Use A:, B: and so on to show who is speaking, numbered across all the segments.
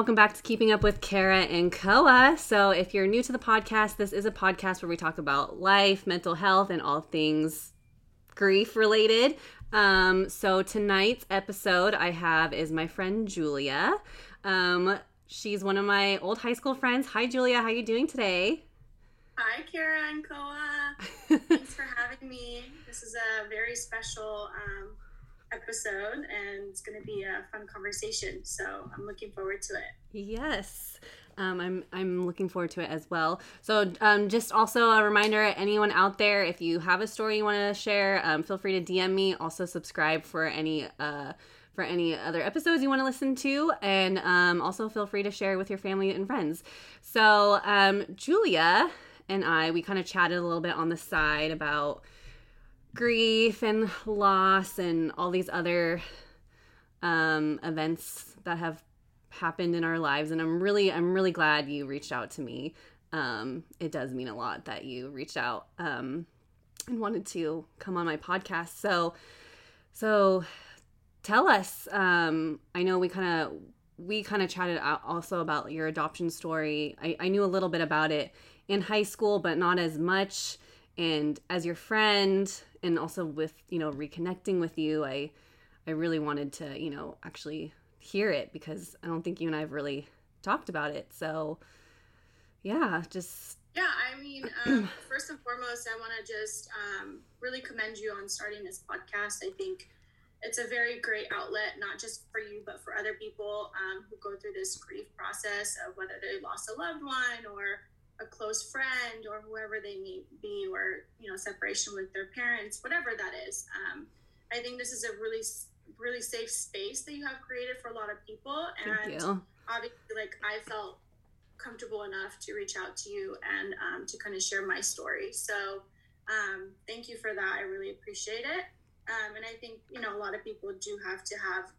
A: welcome back to Keeping Up with Kara and Koa. So, if you're new to the podcast, this is a podcast where we talk about life, mental health, and all things grief related. Um, so, tonight's episode I have is my friend Julia. Um, she's one of my old high school friends. Hi, Julia. How you doing today?
B: Hi, Kara and Koa. Thanks for having me. This is a very special um, episode and it's going to be a fun conversation. So I'm looking forward to it.
A: Yes. Um, I'm I'm looking forward to it as well. So, um, just also a reminder, anyone out there, if you have a story you want to share, um, feel free to DM me. Also, subscribe for any uh, for any other episodes you want to listen to, and um, also feel free to share with your family and friends. So, um, Julia and I, we kind of chatted a little bit on the side about grief and loss and all these other um, events that have happened in our lives. And i'm really i'm really glad you reached out to me. Um, it does mean a lot that you reached out um, and wanted to come on my podcast. So so tell us um, i know we kind of we kind of chatted also about your adoption story. I, I knew a little bit about it in high school but not as much. And as your friend and also with you know reconnecting with you i i really wanted to you know actually hear it because i don't think you and i've really talked about it. So yeah just
B: yeah i mean um, first and foremost i want to just um, really commend you on starting this podcast. I think it's a very great outlet not just for you but for other people um, who go through this grief process of whether they lost a loved one or a close friend or whoever they may be or you know separation with their parents whatever that is. Um, i think this is a really really safe space that you have created for a lot of people. And obviously like i felt comfortable enough to reach out to you and um, to kind of share my story. So um, thank you for that. I really appreciate it. Um, and i think you know a lot of people do have to have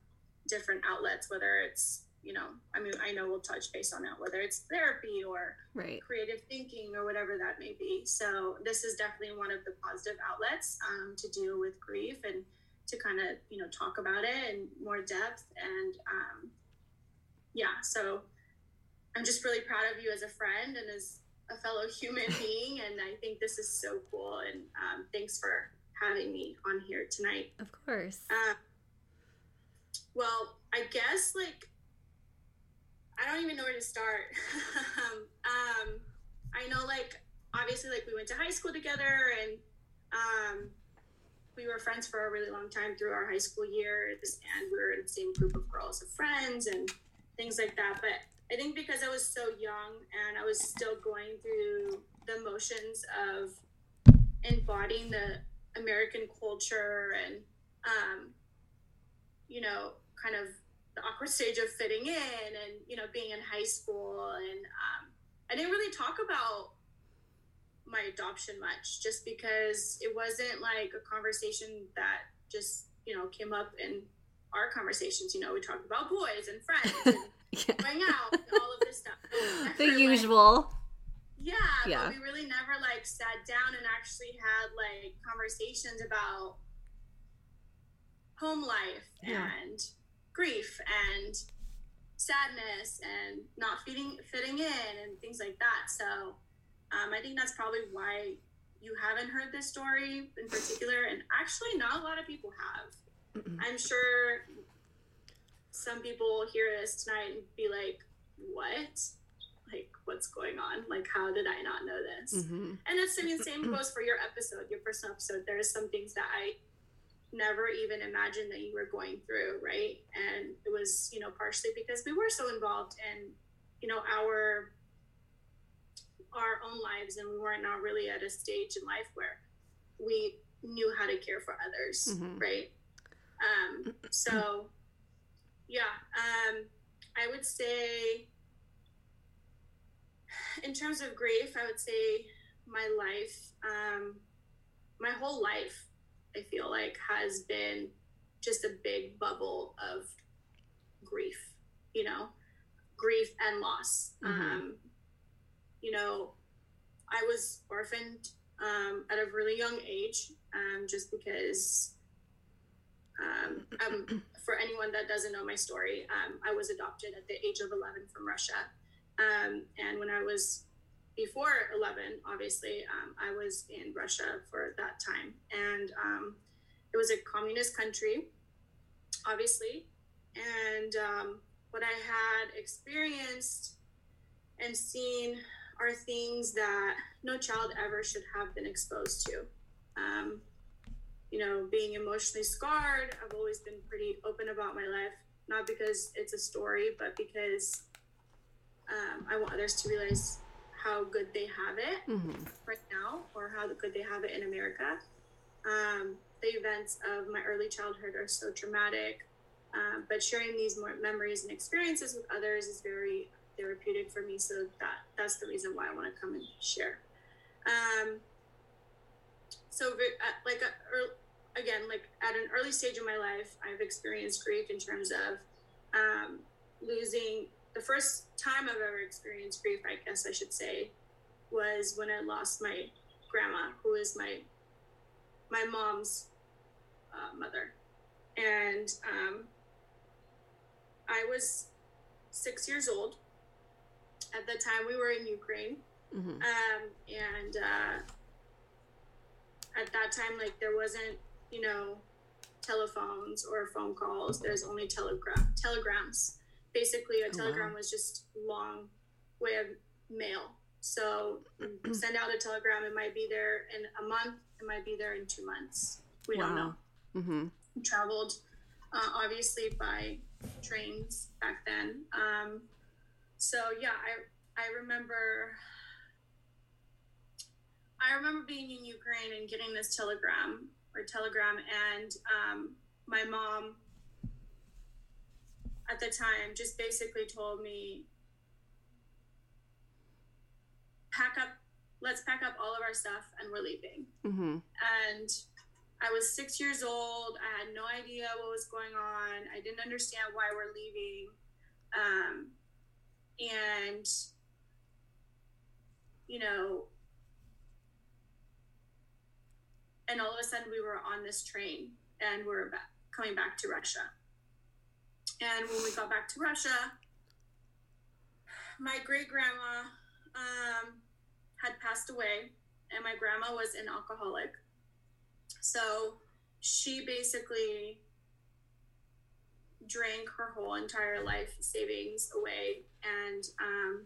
B: different outlets whether it's you know, I mean, I know we'll touch base on that, whether it's therapy or
A: right.
B: creative thinking or whatever that may be. So this is definitely one of the positive outlets um, to deal with grief and to kind of, you know, talk about it in more depth. And um, yeah, so I'm just really proud of you as a friend and as a fellow human being. And I think this is so cool. And um, thanks for having me on here tonight.
A: Of course.
B: Uh, well, I guess like I don't even know where to start. um, I know, like, obviously, like, we went to high school together and um, we were friends for a really long time through our high school years, and we were in the same group of girls of friends and things like that. But I think because I was so young and I was still going through the motions of embodying the American culture and, um, you know, kind of the awkward stage of fitting in and you know being in high school and um, i didn't really talk about my adoption much just because it wasn't like a conversation that just you know came up in our conversations you know we talked about boys and friends and yeah. going out and all of this stuff
A: the usual
B: like, yeah, yeah but we really never like sat down and actually had like conversations about home life yeah. and grief and sadness and not fitting fitting in and things like that. So um, I think that's probably why you haven't heard this story in particular, and actually, not a lot of people have. Mm-mm. I'm sure some people hear this tonight and be like, "What? Like, what's going on? Like, how did I not know this?" Mm-hmm. And it's I mean, same goes for your episode, your personal episode. There's some things that I never even imagined that you were going through, right? And it was, you know, partially because we were so involved in, you know, our our own lives and we weren't not really at a stage in life where we knew how to care for others, mm-hmm. right? Um, so yeah, um, I would say in terms of grief, I would say my life, um, my whole life I feel like has been just a big bubble of grief, you know, grief and loss. Mm-hmm. Um, you know, I was orphaned um, at a really young age um, just because Um, um, for anyone that doesn't know my story, um, I was adopted at the age of 11 from Russia. Um, and when I was before 11, obviously, um, I was in Russia for that time. And um, it was a communist country, obviously. And um, what I had experienced and seen are things that no child ever should have been exposed to. Um, you know, being emotionally scarred, I've always been pretty open about my life, not because it's a story, but because um, I want others to realize how good they have it mm-hmm. right now or how good they have it in America. Um, the events of my early childhood are so traumatic, um, but sharing these more memories and experiences with others is very therapeutic for me. So that that's the reason why I want to come and share. Um, so like a, again, like at an early stage of my life, I've experienced grief in terms of um, losing the first time I've ever experienced grief, I guess I should say, was when I lost my grandma, who is my my mom's uh, mother, and um, I was six years old at the time. We were in Ukraine, mm-hmm. um, and uh, at that time, like there wasn't, you know, telephones or phone calls. There's only telegram telegrams basically a oh, telegram wow. was just long way of mail. So send out a telegram. It might be there in a month. It might be there in two months. We wow. don't know. Mm-hmm. Traveled uh, obviously by trains back then. Um, so yeah, I I remember. I remember being in Ukraine and getting this telegram or telegram, and um, my mom at the time just basically told me pack up let's pack up all of our stuff and we're leaving. Mm-hmm. and i was six years old. I had no idea what was going on. I didn't understand why we're leaving. Um, and you know and all of a sudden we were on this train and we're back, coming back to russia and when we got back to Russia, my great grandma um, had passed away, and my grandma was an alcoholic. So she basically drank her whole entire life savings away, and um,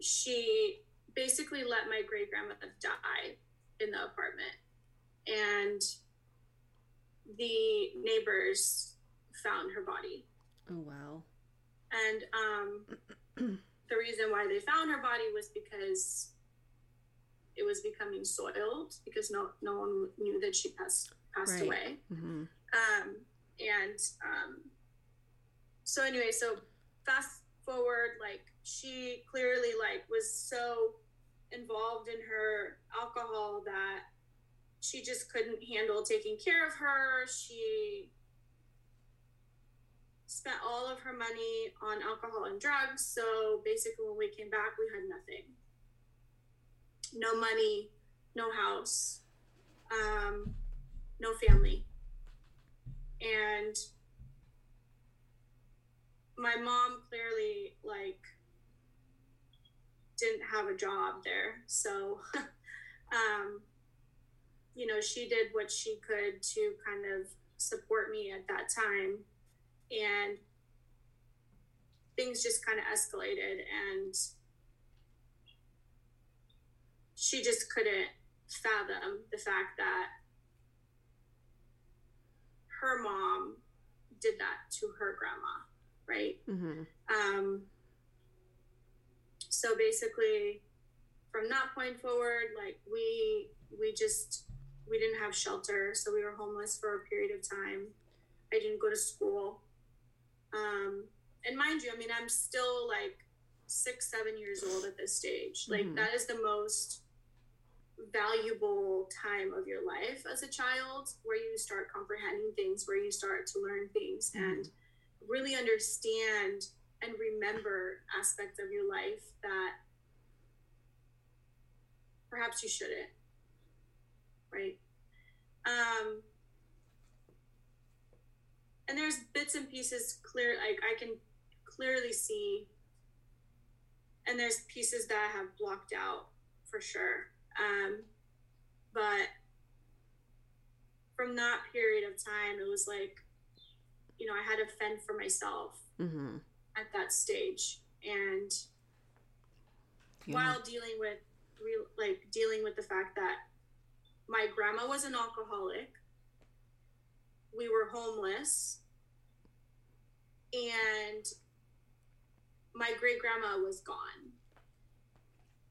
B: she basically let my great grandmother die in the apartment. And the neighbors found her body.
A: Oh wow.
B: And um the reason why they found her body was because it was becoming soiled because no no one knew that she passed passed right. away. Mm-hmm. Um and um so anyway, so fast forward like she clearly like was so involved in her alcohol that she just couldn't handle taking care of her. She spent all of her money on alcohol and drugs. So basically, when we came back, we had nothing no money, no house, um, no family. And my mom clearly, like, didn't have a job there. So, um, you know, she did what she could to kind of support me at that time. And things just kind of escalated and she just couldn't fathom the fact that her mom did that to her grandma right mm-hmm. um, so basically from that point forward like we we just we didn't have shelter, so we were homeless for a period of time. I didn't go to school. Um, and mind you, I mean, I'm still like six, seven years old at this stage. Like, mm-hmm. that is the most valuable time of your life as a child where you start comprehending things, where you start to learn things mm-hmm. and really understand and remember aspects of your life that perhaps you shouldn't right? Um, and there's bits and pieces clear like I can clearly see and there's pieces that I have blocked out for sure. Um, but from that period of time, it was like, you know, I had to fend for myself
A: Mm-hmm.
B: at that stage, and
A: Yeah.
B: while dealing with real, like dealing with the fact that my grandma was an alcoholic, we were homeless, and my great grandma was gone.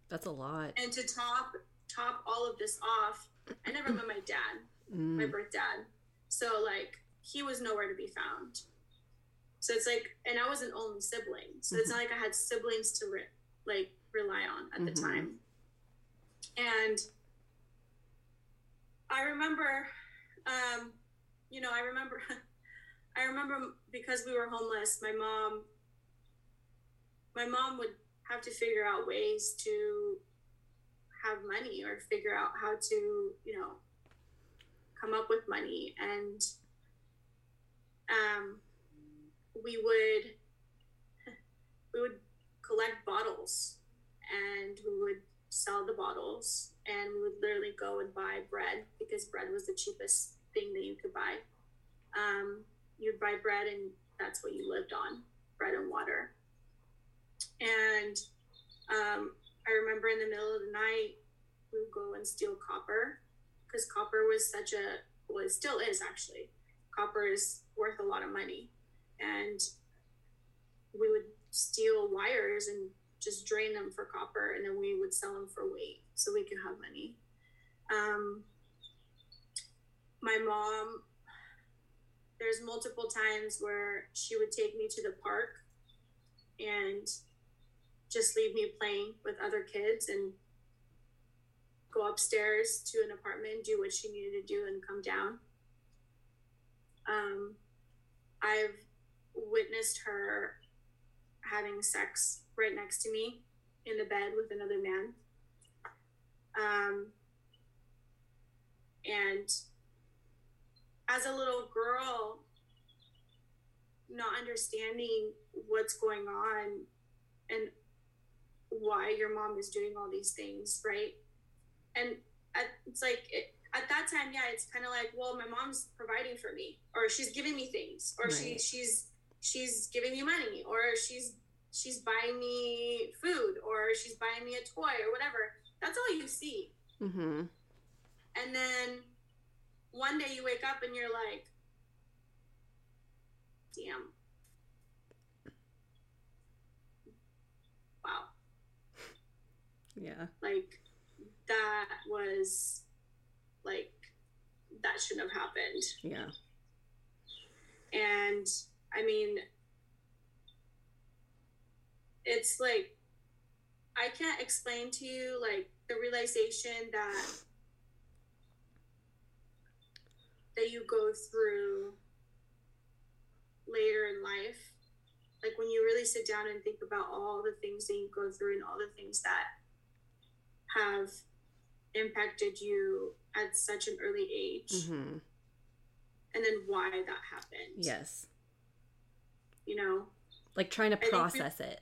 A: That's a lot.
B: And to top top all of this off, I never met my dad, my
A: Mm.
B: birth dad. So like he was nowhere to be found. So it's like, and I was an only sibling, so it's not like I had siblings to re- like rely on at the
A: Mhm.
B: time. And I remember, um, you know, I remember, I remember because we were homeless, my mom, my mom would have to figure out ways to have money or figure out how to, you know, come up with money. And um, we would, we would collect bottles and we would sell the bottles and we would literally go and buy bread because bread was the cheapest thing that you could buy. Um, you'd buy bread and that's what you lived on bread and water. And um, I remember in the middle of the night, we would go and steal copper because copper was such a, well, it still is actually. Copper is worth a lot of money. And we would steal wires and just drain them for copper and then we would sell them for weight so we could have money. Um, my mom, there's multiple times where she would take me to the park and just leave me playing with other kids and go upstairs to an apartment, do what she needed to do, and come down. Um, I've witnessed her having sex right next to me in the bed with another man. Um, and as a little girl, not understanding what's going on and why your mom is doing all these things, right? And at, it's like it, at that time, yeah, it's kind of like, well, my mom's providing for me, or she's giving me things, or she
A: Right.
B: she's she's giving me money, or she's she's buying me food, or she's buying me a toy, or whatever. That's all you see.
A: Mm-hmm.
B: And then one day you wake up and you're like, damn. Wow.
A: Yeah.
B: Like, that was like, that shouldn't have happened.
A: Yeah.
B: And I mean, it's like, I can't explain to you like the realization that that you go through later in life. Like when you really sit down and think about all the things that you go through and all the things that have impacted you at such an early age
A: Mm-hmm.
B: and then why that happened.
A: Yes.
B: You know?
A: Like trying to
B: think we-
A: process it.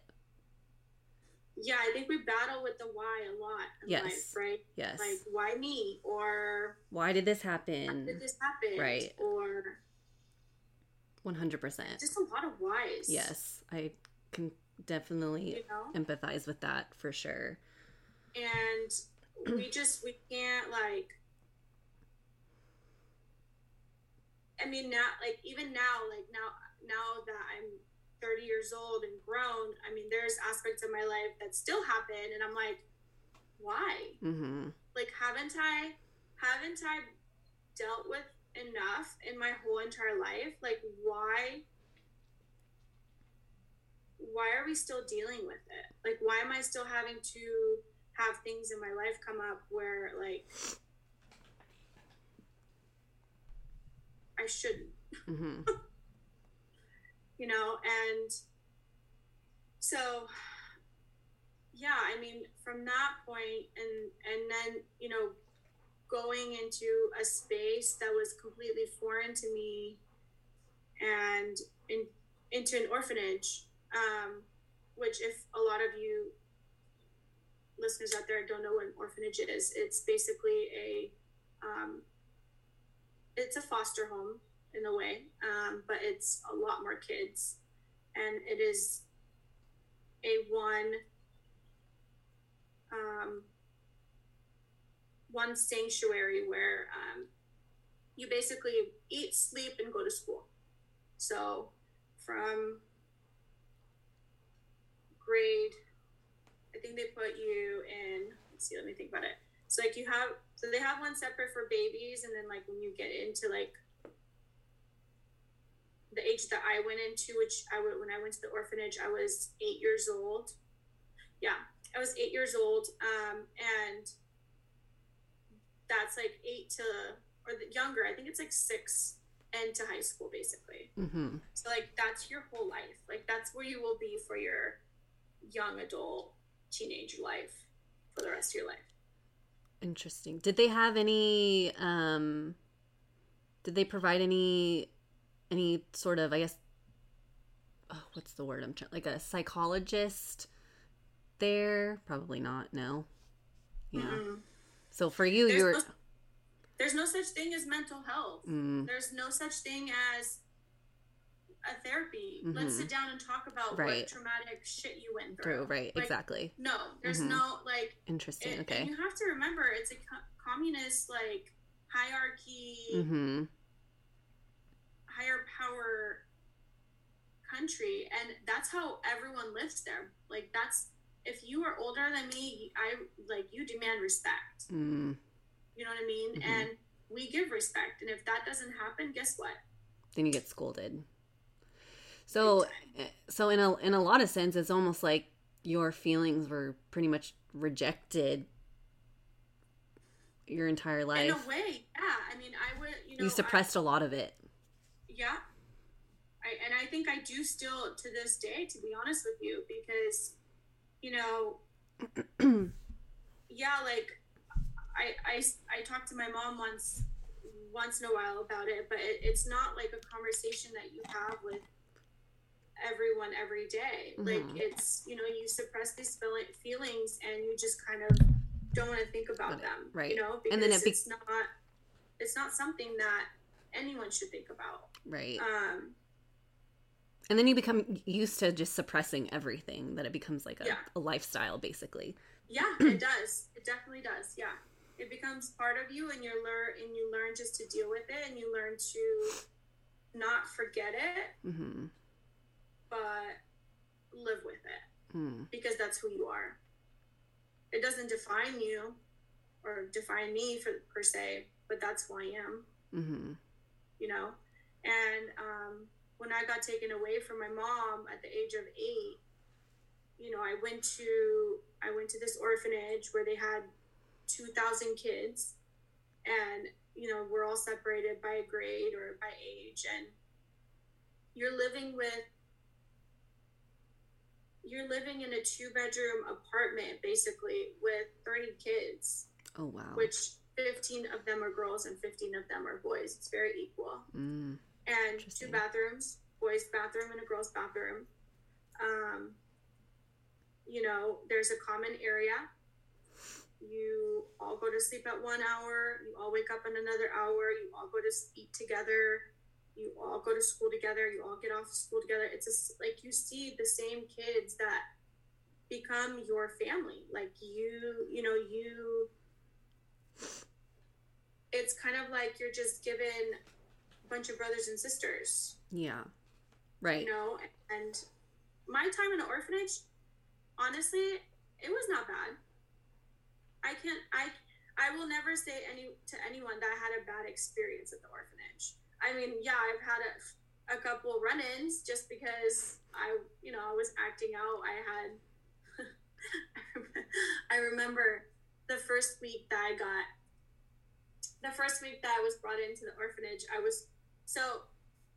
B: Yeah, I think we battle with the why a lot
A: Yes.
B: life, right?
A: Yes.
B: Like why me? Or
A: Why did this happen?
B: did this happen?
A: Right.
B: Or
A: One hundred percent.
B: just a lot of whys.
A: Yes, I can definitely
B: You know?
A: empathize with that for sure.
B: and we just we can't like i mean now like even now like now now that i'm 30 years old and grown i mean there's aspects of my life that still happen and i'm like why
A: Mm-hmm.
B: like haven't i haven't i dealt with enough in my whole entire life like why why are we still dealing with it like why am i still having to have things in my life come up where like i shouldn't
A: Mm-hmm.
B: you know and so yeah i mean from that point and and then you know going into a space that was completely foreign to me and in, into an orphanage, um, which if a lot of you listeners out there don't know what an orphanage is, it's basically a um, it's a foster home in a way, um, but it's a lot more kids, and it is a one um, one sanctuary where um, you basically eat, sleep, and go to school. So from grade, I think they put you in. Let's see. Let me think about it. So like you have, so they have one separate for babies, and then like when you get into like the age that I went into, which I would when I went to the orphanage, I was eight years old. Yeah, I was eight years old, um, and that's like eight to or the younger. I think it's like six and to high school, basically.
A: Mm-hmm.
B: So like that's your whole life. Like that's where you will be for your young adult teenage life for the rest of your life.
A: Interesting. Did they have any? um Did they provide any? Any sort of, I guess. Oh, what's the word? I'm trying. Like a psychologist there? Probably not. No. Yeah.
B: Mm-mm.
A: So for you,
B: There's
A: you're.
B: no, there's no such thing as mental health.
A: Mm,
B: There's no such thing as a therapy. Let's
A: Mhm.
B: sit down and talk about
A: Right.
B: what traumatic shit you went through.
A: true. Right.
B: Like,
A: exactly.
B: No, there's
A: Mhm.
B: no like.
A: Interesting.
B: It,
A: okay.
B: You have to remember, it's a co- communist like hierarchy,
A: Mm-hmm.
B: Higher power country, and that's how everyone lives there. Like that's if you are older than me, I like you demand respect.
A: Mm.
B: You know what I mean?
A: Mhm.
B: And we give respect, and if that doesn't happen, guess what?
A: Then you get scolded. So, eh, so in a in a lot of sense, it's almost like your feelings were pretty much rejected your entire life In
B: a way, yeah. I mean, I would, you know,
A: you suppressed a lot of it.
B: Yeah. I, and I think I do still to this day, to be honest with you, because, you know, yeah, like I, I, I talked to my mom once, once in a while about it, but it, it's not like a conversation that you have with everyone every day. Like
A: Mhm.
B: it's, you know, you suppress these feelings and you just kind of don't want to think about them,
A: Right.
B: You know, because
A: And then it be-
B: it's not, it's not something that anyone should think about.
A: Right.
B: Um,
A: and then you become used to just suppressing everything that it becomes like a,
B: Yeah.
A: a lifestyle basically.
B: Yeah, it does. It definitely does. Yeah, it becomes part of you, and you learn and you learn just to deal with it, and you learn to not forget it,
A: Mm-hmm.
B: but live with it
A: Mm.
B: because that's who you are. It doesn't define you or define me for per se, but that's who I am.
A: Mm-hmm.
B: You know, and um, when I got taken away from my mom at the age of eight, you know, I went to I went to this orphanage where they had two thousand kids, and you know, we're all separated by grade or by age, and you're living with you're living in a two bedroom apartment basically with 30 kids.
A: Oh wow.
B: which 15 of them are girls and 15 of them are boys. It's very equal.
A: Mm.
B: And two bathrooms boys bathroom and a girls bathroom. Um, you know there's a common area. You all go to sleep at one hour you all wake up in another hour you all go to eat together you all go to school together you all get off school together. It's just like you see the same kids that become your family. Like you you know you it's kind of like you're just given bunch of brothers and sisters
A: Yeah. Right.
B: you know and my time in the orphanage honestly it was not bad i can't i i will never say any to anyone that i had a bad experience at the orphanage i mean yeah i've had a, a couple run-ins just because i you know i was acting out i had i remember the first week that i got the first week that i was brought into the orphanage i was so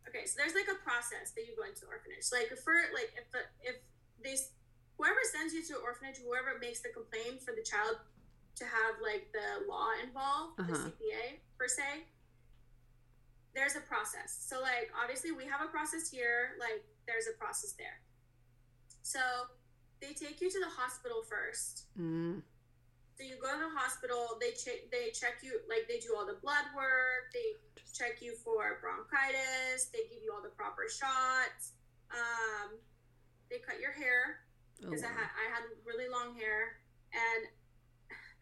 B: okay so there's like a process that you go into orphanage like for like if the, if they whoever sends you to an orphanage whoever makes the complaint for the child to have like the law involved
A: Uh-huh.
B: the CPS per se there's a process. So like obviously we have a process here, like there's a process there. So they take you to the hospital first.
A: Mm.
B: So you go to the hospital, they check they check you like they do all the blood work, they check you for bronchitis, they give you all the proper shots. Um, they cut your hair
A: Oh,
B: because I
A: wow.
B: had I had really long hair and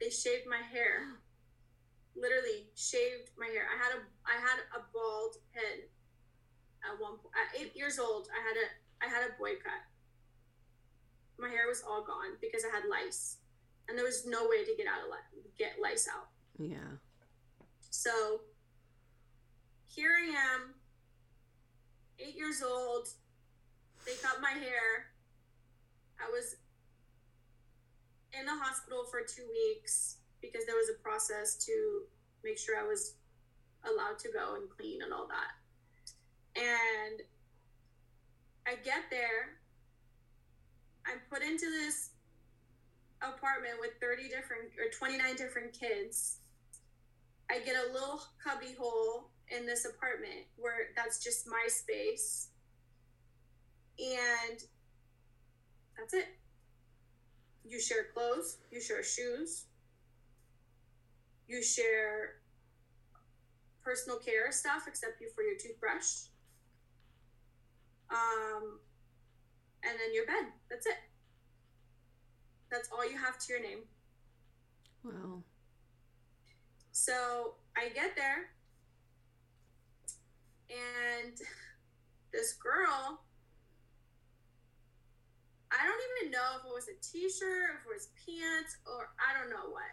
B: they shaved my hair. Literally shaved my hair. I had a I had a bald head at one point. At eight years old, I had a I had a boy cut. My hair was all gone because I had lice, and there was no way to get out of li- get lice out.
A: yeah.
B: So here I am, eight years old. They cut my hair. I was in the hospital for two weeks because there was a process to make sure I was allowed to go and clean and all that. And I get there. I'm put into this apartment with 30 different or 29 different kids. I get a little cubby hole in this apartment where that's just my space. And that's it. You share clothes, you share shoes, you share personal care stuff except you for your toothbrush. Um, and then your bed. That's it. That's all you have to your name.
A: Wow.
B: So I get there, and this girl, I don't even know if it was a t shirt, if it was pants, or I don't know what.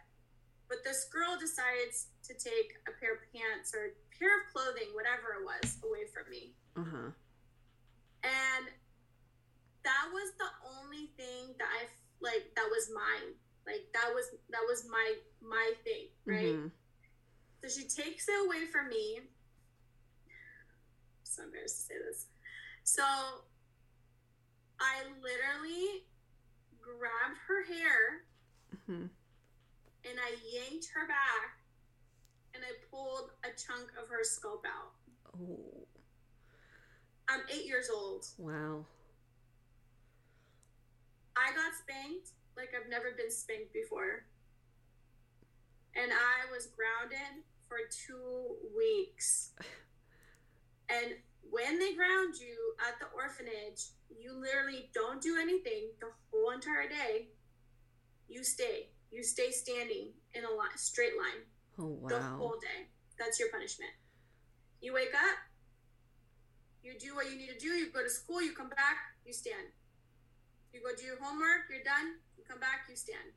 B: But this girl decides to take a pair of pants or a pair of clothing, whatever it was, away from me.
A: Uh huh.
B: And that was the only thing that I like that was mine. Like that was that was my my thing, right?
A: Mhm.
B: So she takes it away from me. So embarrassed to say this. So I literally grabbed her hair
A: Mhm.
B: and I yanked her back and I pulled a chunk of her scalp out.
A: Oh.
B: I'm eight years old.
A: Wow.
B: I got spanked like I've never been spanked before. And I was grounded for two weeks. And when they ground you at the orphanage, you literally don't do anything the whole entire day. You stay. You stay standing in a line, straight line
A: Oh
B: the whole day. That's your punishment. You wake up, you do what you need to do, you go to school, you come back, you stand. You go do your homework, you're done, you come back, you stand.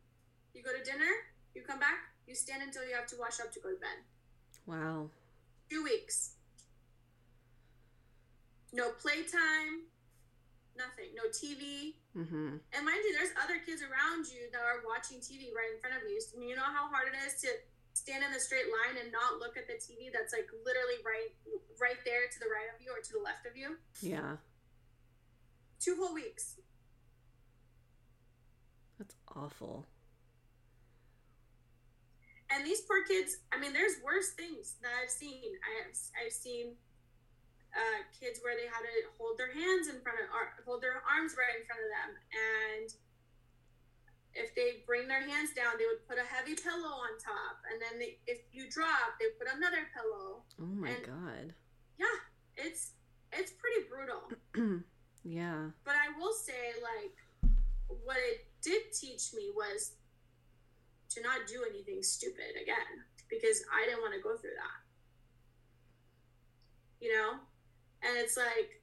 B: You go to dinner, you come back, you stand until you have to wash up to go to bed.
A: Wow.
B: Two weeks. No playtime, nothing, no TV.
A: Mm-hmm.
B: And mind you, there's other kids around you that are watching TV right in front of you. So you know how hard it is to stand in a straight line and not look at the TV that's like literally right right there to the right of you or to the left of you.
A: Yeah.
B: Two whole weeks.
A: Awful.
B: And these poor kids, I mean, there's worse things that I've seen. I have I've seen uh, kids where they had to hold their hands in front of or hold their arms right in front of them and if they bring their hands down they would put a heavy pillow on top and then they, if you drop they put another pillow
A: Oh my
B: And-
A: god.
B: yeah it's it's pretty brutal
A: yeah.
B: but i will say like what it did teach me was to not do anything stupid again because i didn't want to go through that. You know? And it's like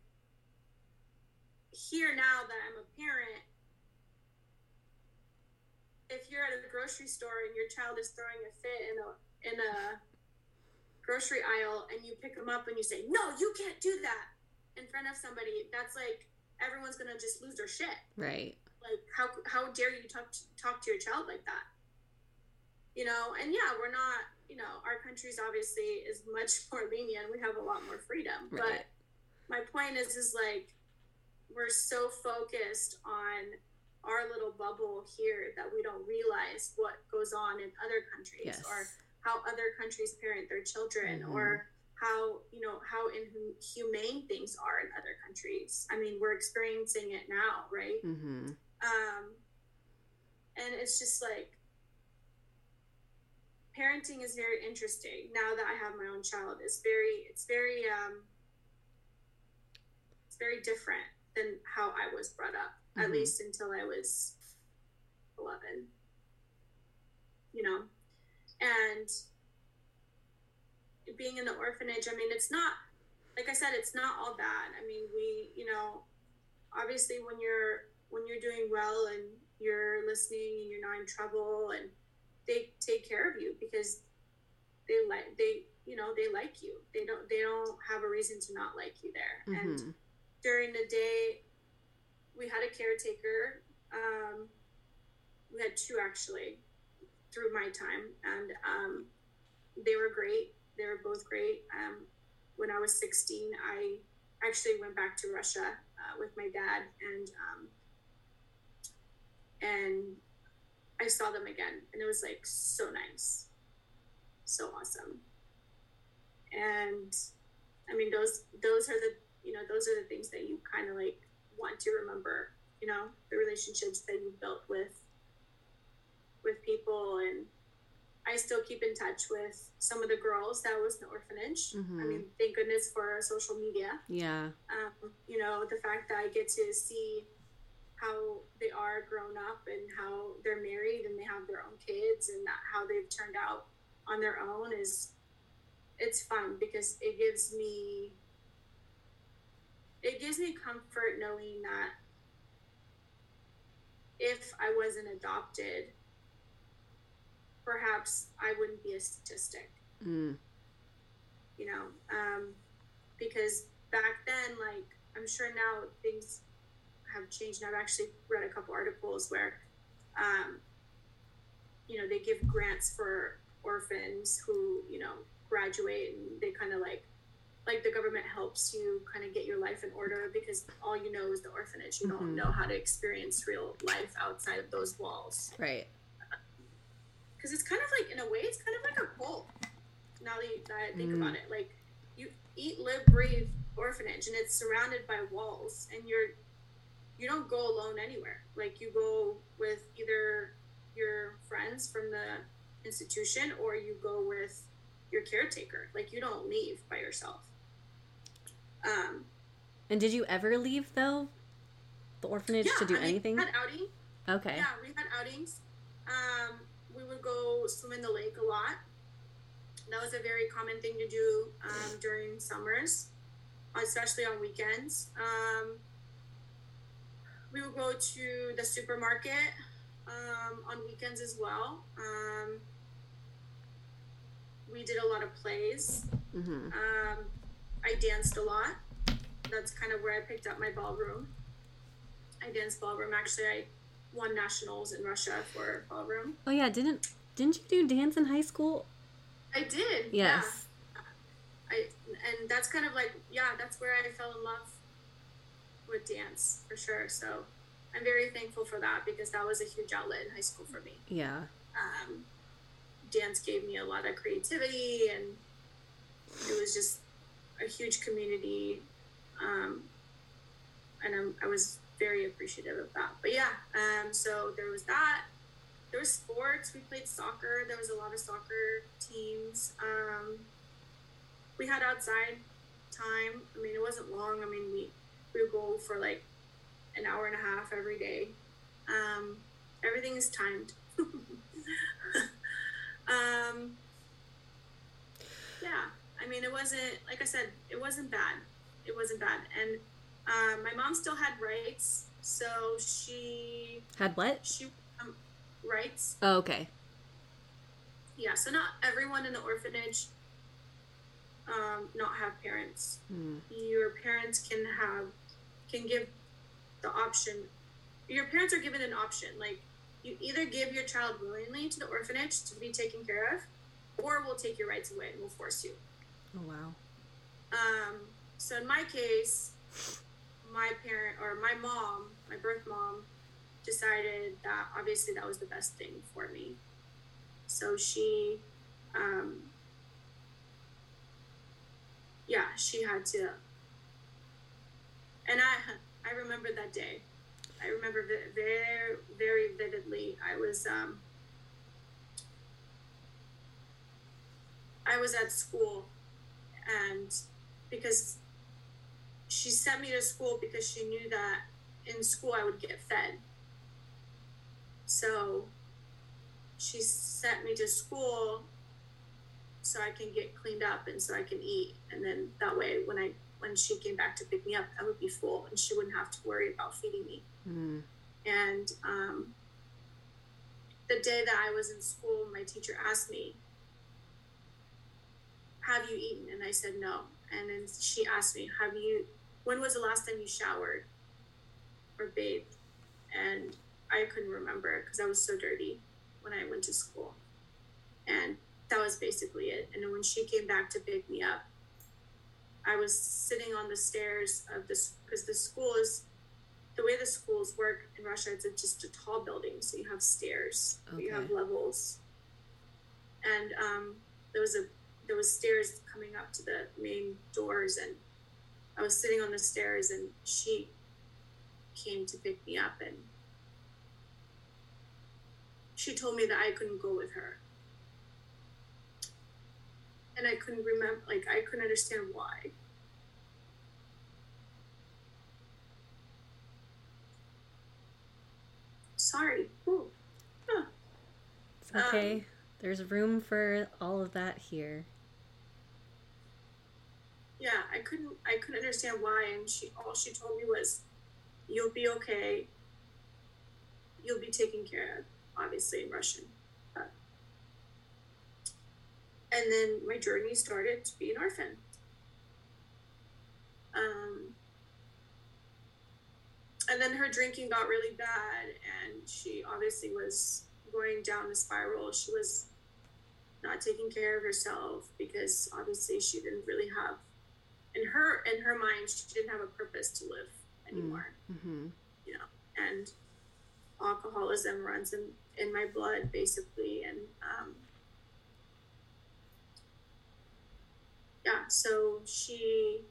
B: here now that i'm a parent if you're at a grocery store and your child is throwing a fit in a in a grocery aisle and you pick them up and you say no you can't do that in front of somebody that's like everyone's gonna just lose their shit.
A: Right.
B: Like how how dare you talk to, talk to your child like that you know and yeah we're not you know our country's obviously is much more lenient we have a lot more freedom
A: Right.
B: but my point is is like we're so focused on our little bubble here that we don't realize what goes on in other countries
A: Yes.
B: or how other countries parent their children
A: Mhm.
B: or how you know how inhumane things are in other countries. I mean, we're experiencing it now, right?
A: Mm-hmm.
B: Um, and it's just like parenting is very interesting now that I have my own child. It's very, it's very, um, it's very different than how I was brought up, mm-hmm. at least until I was 11. You know, and being in the orphanage, I mean, it's not, like I said, it's not all bad. I mean, we, you know, obviously when you're, when you're doing well and you're listening and you're not in trouble and they take care of you because they like they you know they like you. They don't they don't have a reason to not like you there. Mm-hmm. and during the day we had a caretaker um, we had two actually through my time. And um, they were great. They were both great. Um, when i was 16 i actually went back to russia uh, with my dad and um, and I saw them again, and it was like so nice, so awesome. And I mean, those those are the you know those are the things that you kind of like want to remember. You know, the relationships that you built with with people, and I still keep in touch with some of the girls that was in the orphanage. Mm-hmm. I mean, thank goodness for social media.
A: Yeah.
B: Um, you know, the fact that I get to see how they are grown up and how they're married and they have their own kids and how they've turned out on their own is it's fun because it gives me it gives me comfort knowing that if I wasn't adopted, perhaps I wouldn't be a statistic.
A: Mm.
B: You know, um, because back then, like, I'm sure now things have changed. And I've actually read a couple articles where, um, you know, they give grants for orphans who, you know, graduate and they kind of like, like the government helps you kind of get your life in order because all you know is the orphanage. You mm-hmm. don't know how to experience real life outside of those walls.
A: Right.
B: Because it's kind of like, in a way, it's kind of like a cult. Now that, you, that I think mm. about it, like you eat, live, breathe orphanage, and it's surrounded by walls, and you're you don't go alone anywhere. Like you go with either your friends from the institution or you go with your caretaker. Like you don't leave by yourself. Um,
A: and did you ever leave though? The orphanage yeah, to do I mean, anything?
B: We had outing.
A: Okay.
B: Yeah, we had outings. Um, we would go swim in the lake a lot. That was a very common thing to do um, during summers, especially on weekends. Um, we would go to the supermarket um, on weekends as well. Um, we did a lot of plays. Mm-hmm. Um, I danced a lot. That's kind of where I picked up my ballroom. I danced ballroom. Actually, I won nationals in Russia for ballroom.
A: Oh yeah, didn't didn't you do dance in high school?
B: I did.
A: Yes.
B: Yeah. I and that's kind of like yeah, that's where I fell in love with dance for sure. So I'm very thankful for that because that was a huge outlet in high school for me.
A: Yeah.
B: Um, dance gave me a lot of creativity and it was just a huge community. Um, and I'm, I was very appreciative of that. But yeah, um, so there was that. There was sports. We played soccer. There was a lot of soccer teams. Um, we had outside time. I mean, it wasn't long. I mean, we we would go for like an hour and a half every day. Um, everything is timed. um, yeah, I mean, it wasn't like I said, it wasn't bad. It wasn't bad, and um, my mom still had rights, so she
A: had what?
B: She um, rights.
A: Oh, okay.
B: Yeah, so not everyone in the orphanage um, not have parents.
A: Hmm.
B: Your parents can have can give the option your parents are given an option like you either give your child willingly to the orphanage to be taken care of or we'll take your rights away and we'll force you
A: oh wow
B: um, so in my case my parent or my mom my birth mom decided that obviously that was the best thing for me so she um, yeah, she had to. And I, I remember that day. I remember very, very vividly. I was, um, I was at school, and because she sent me to school because she knew that in school I would get fed. So she sent me to school so I can get cleaned up and so I can eat. And then that way, when I when she came back to pick me up, I would be full and she wouldn't have to worry about feeding me. Mm. And um, the day that I was in school, my teacher asked me, "Have you eaten?" And I said no. And then she asked me, "Have you? When was the last time you showered or bathed?" And I couldn't remember because I was so dirty when I went to school. And that was basically it. And when she came back to pick me up, I was sitting on the stairs of this because the school is the way the schools work in Russia. It's just a tall building, so you have stairs, okay. you have levels, and um, there was a there was stairs coming up to the main doors, and I was sitting on the stairs, and she came to pick me up, and she told me that I couldn't go with her. And I couldn't remember, like, I couldn't understand why. Sorry. Ooh.
A: Huh. It's okay. Um, There's room for all of that here.
B: Yeah, I couldn't I couldn't understand why and she all she told me was you'll be okay. You'll be taken care of obviously in Russian. And then my journey started to be an orphan. Um, and then her drinking got really bad, and she obviously was going down the spiral. She was not taking care of herself because obviously she didn't really have in her in her mind she didn't have a purpose to live anymore. Mm-hmm. You know, and alcoholism runs in in my blood basically and um, yeah so she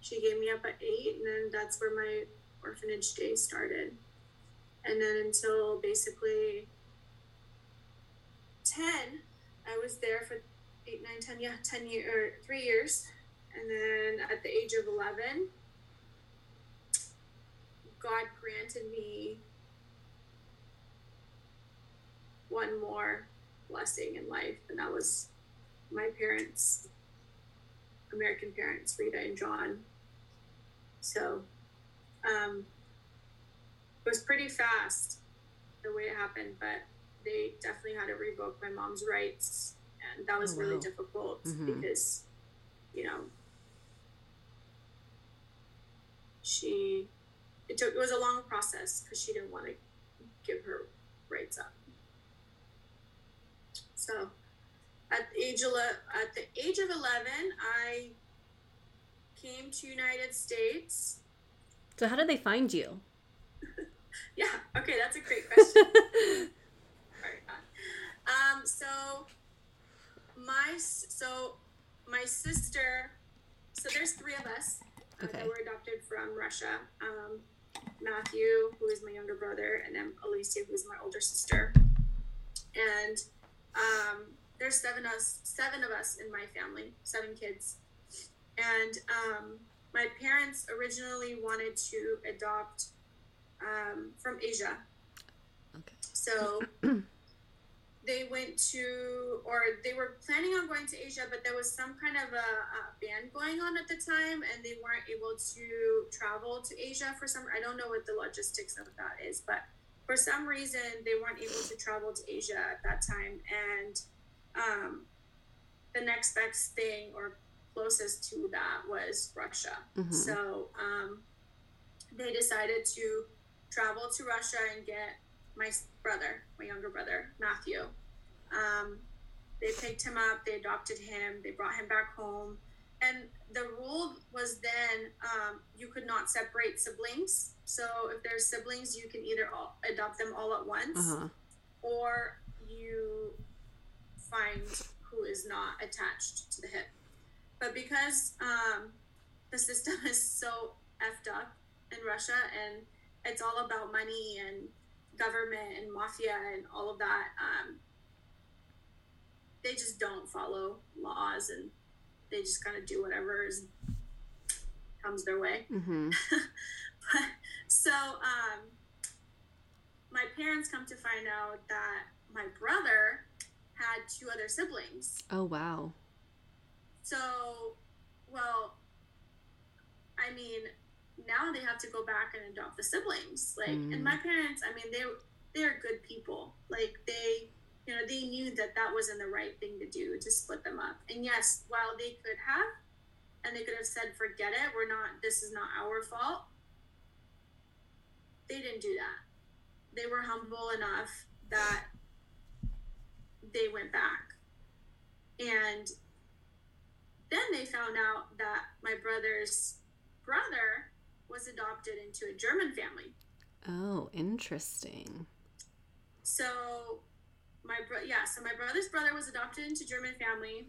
B: she gave me up at eight and then that's where my orphanage day started. And then until basically 10 i was there for 8 9 10 yeah 10 years or 3 years. And then at the age of 11 god granted me one more blessing in life, and that was my parents, American parents, Rita and John. So um, it was pretty fast the way it happened, but they definitely had to revoke my mom's rights, and that was oh, wow. really difficult mm-hmm. because, you know, she it took it was a long process because she didn't want to give her rights up. So at the age of, at the age of 11, I came to United States.
A: So how did they find you?
B: yeah, okay, that's a great question. um, so my so my sister, so there's three of us uh, okay. that were adopted from Russia. Um, Matthew, who is my younger brother, and then Alicia, who is my older sister. And um, there's seven us, seven of us in my family, seven kids, and um, my parents originally wanted to adopt um, from Asia. Okay. So they went to, or they were planning on going to Asia, but there was some kind of a, a, ban going on at the time, and they weren't able to travel to Asia for some. I don't know what the logistics of that is, but for some reason they weren't able to travel to Asia at that time, and um, the next best thing or closest to that was Russia. Mm-hmm. So um, they decided to travel to Russia and get my brother, my younger brother Matthew. Um, they picked him up, they adopted him, they brought him back home and the rule was then um, you could not separate siblings. So if there's siblings, you can either all, adopt them all at once, uh-huh. or you find who is not attached to the hip. but because um, the system is so effed up in Russia and it's all about money and government and mafia and all of that, um, they just don't follow laws and they just kind of do whatever is, comes their way.
A: Mm-hmm.
B: but, so um, my parents come to find out that my brother had two other siblings.
A: Oh wow.
B: So, well, I mean, now they have to go back and adopt the siblings. Like,
A: Mm.
B: and my parents, I mean, they they're good people. Like they, you know, they knew that that wasn't the right thing to do to split them up. And yes, while they could have, and they could have said, "Forget it, we're not. This is not our fault." They didn't do that. They were humble enough that they went back, and then they found out that my brother's brother was adopted into a German family.
A: Oh, interesting.
B: So my bro- yeah, so my brother's brother was adopted into German family,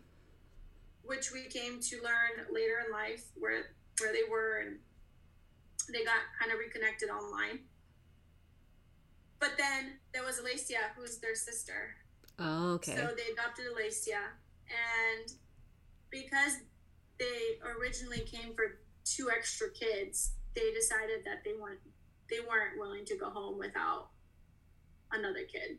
B: which we came to learn later in life where where they were and they got kind of reconnected online. But then there was Alacia, who's their sister.
A: Oh, okay.
B: So they adopted Alacia, and because they originally came for two extra kids, they decided that they weren't they weren't willing to go home without another kid,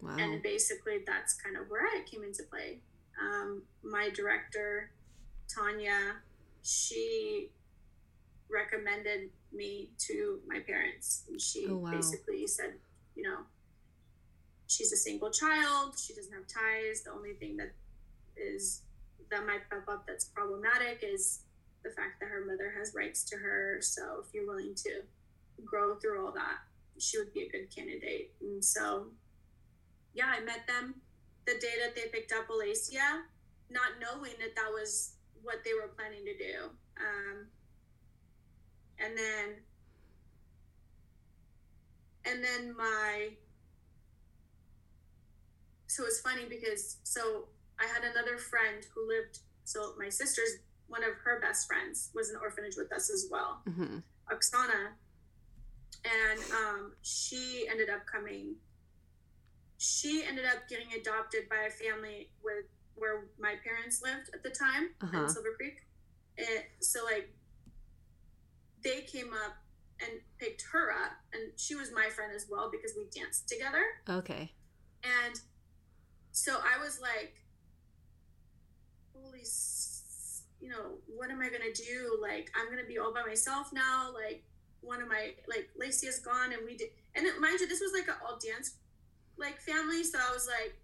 A: wow.
B: and basically that's kind of where I came into play. Um, my director, Tanya, she recommended me to my parents, and she
A: Oh, wow.
B: basically said, you know, she's a single child. She doesn't have ties. The only thing that is that might pop up that's problematic is the fact that her mother has rights to her. So if you're willing to grow through all that, she would be a good candidate. And so, yeah, I met them the day that they picked up Alacia, not knowing that that was what they were planning to do. Um, and then, and then my so it's funny because so I had another friend who lived. So my sister's one of her best friends was in an orphanage with us as well,
A: hmm
B: Oksana, and um, she ended up coming. She ended up getting adopted by a family with where my parents lived at the time
A: Uh-huh.
B: in Silver Creek. It, so like they came up and picked her up, and she was my friend as well because we danced together.
A: Okay.
B: And so I was like, holy, you know, what am I going to do? Like, I'm going to be all by myself now. Like, one of my, like, Lacey is gone. And we did, and mind you, this was like an all dance, like, family. So I was like,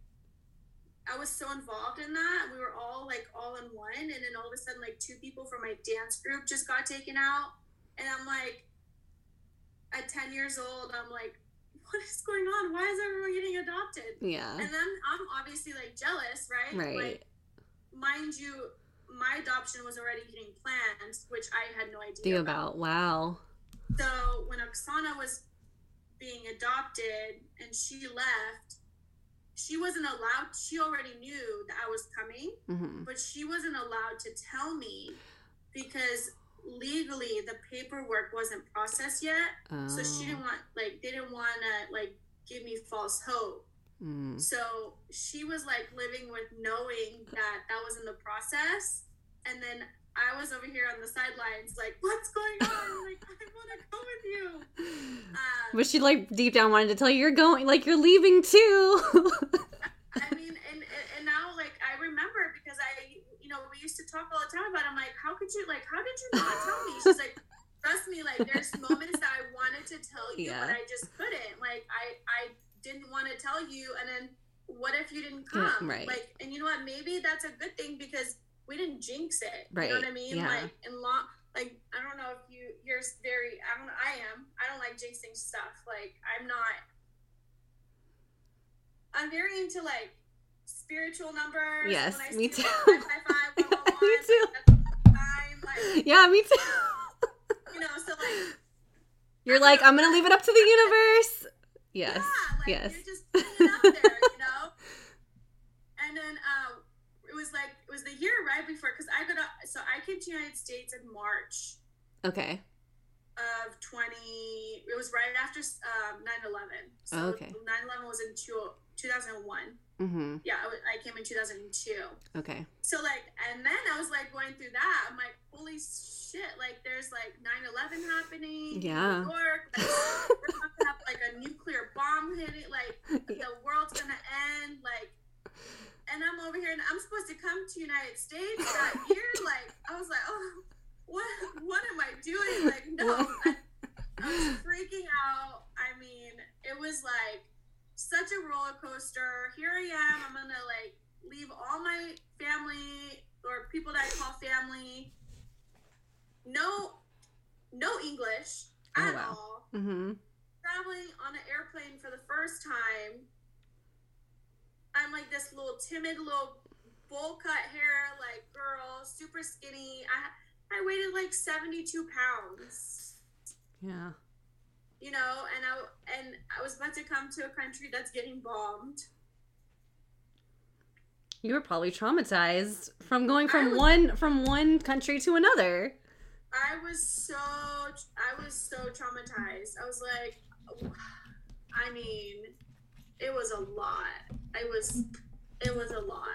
B: I was so involved in that. We were all like all in one. And then all of a sudden, like, two people from my dance group just got taken out. And I'm like, at 10 years old, I'm like, what is going on? Why is everyone getting adopted?
A: Yeah.
B: And then I'm obviously like jealous, right?
A: Right.
B: Like, mind you, my adoption was already getting planned, which I had no idea
A: Think about wow.
B: So when Oksana was being adopted and she left, she wasn't allowed. She already knew that I was coming,
A: hmm
B: but she wasn't allowed to tell me because legally the paperwork wasn't processed yet.
A: Oh.
B: So she didn't want like they didn't want to like give me false hope.
A: Mm.
B: So she was like living with knowing that that was in the process, and then I was over here on the sidelines, like, "What's going on? Like, I want to go with you." Um,
A: But she like deep down wanted to tell you you're going, like you're leaving too.
B: I mean, and and now like I remember because I, you know, we used to talk all the time about. It. I'm like, how could you like? How did you not tell me? She's like, trust me. Like, there's moments that I wanted to tell you,
A: Yeah.
B: but I just couldn't. Like, I I didn't want to tell you, and then what if you didn't come?
A: right.
B: Like, and you know what? Maybe that's a good thing because we didn't jinx it.
A: Right.
B: You know what I mean?
A: yeah.
B: Like, in long. Like I don't know if you you're very I don't I am I don't like jinxing stuff like I'm not I'm very into like spiritual numbers.
A: Yes, me too.
B: like, Five, five, five, one, one,
A: Me too.
B: like,
A: yeah, me too.
B: you know, so like,
A: You're like, I'm gonna leave it up to the universe. Yes.
B: yeah, like
A: yes.
B: you're just putting it out there, you know. And then, uh, it was like it was the year right before because I got a, so I came to the United States in March
A: Okay.
B: of 20 it was right after um 9-11 so
A: Oh, okay.
B: 9-11 was in two, 2001
A: Mm-hmm.
B: yeah I, came in 2002
A: Okay.
B: so like and then i was like going through that i'm like holy shit like there's like 9-11 happening
A: Yeah.
B: in new york like, we're about to have like a nuclear bomb hitting like the world's gonna end like and i'm over here and i'm supposed to come to united states that year like i was like oh what what am i doing like no I, I was freaking out i mean it was like such a roller coaster i am i'm gonna like leave all my family or people that i call family no no english
A: Oh,
B: at
A: wow.
B: all
A: Mm-hmm.
B: traveling on an airplane for the first time. I'm like this little timid little bowl cut hair like girl, super skinny. I I weighted like 72 pounds.
A: Yeah.
B: You know, and I and I was about to come to a country that's getting bombed.
A: You were probably traumatized from going from
B: was-
A: one from one country to another.
B: I was so I was so traumatized. I was like, I mean, it was a lot. I was, it was a lot.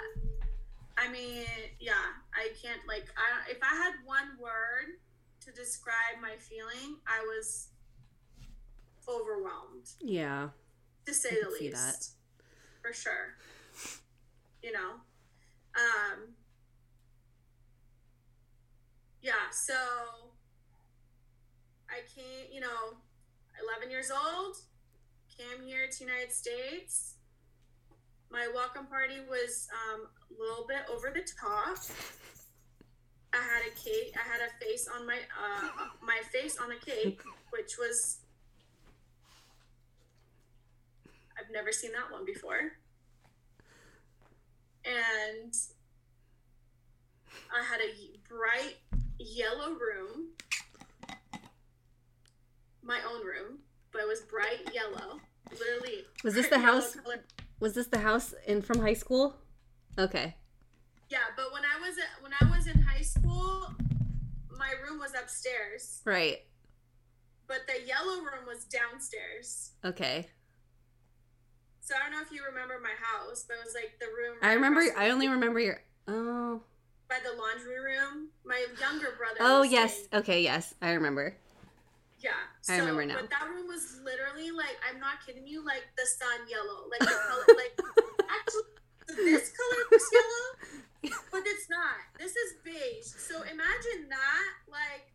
B: I mean, yeah, I can't like I if I had one word to describe my feeling, I was overwhelmed
A: Yeah.
B: to say the least.
A: that.
B: For sure. You know. Um Yeah, so I came, you know, 11 years old, came here to United States. My welcome party was um, a little bit over the top. I had a cake. I had a face on my uh, my face on a cake, which was I've never seen that one before. And I had a bright yellow room, my own room, but it was bright yellow. Literally.
A: Was this the house-. Was this the house in from high school? Okay.
B: Yeah, but when I was when I was in high school, my room was upstairs,
A: Right.
B: but the yellow room was downstairs.
A: Okay.
B: So I don't know if you remember my house, but it was like the room.
A: I remember I only remember your Oh.
B: by the laundry room. My younger brother.
A: Oh, yes. Okay, yes. I remember.
B: Yeah.
A: I remember now.
B: But that room was literally like I'm not kidding you, like the sun yellow, like the color, like actually this color was yellow, but it's not. This is beige. So imagine that like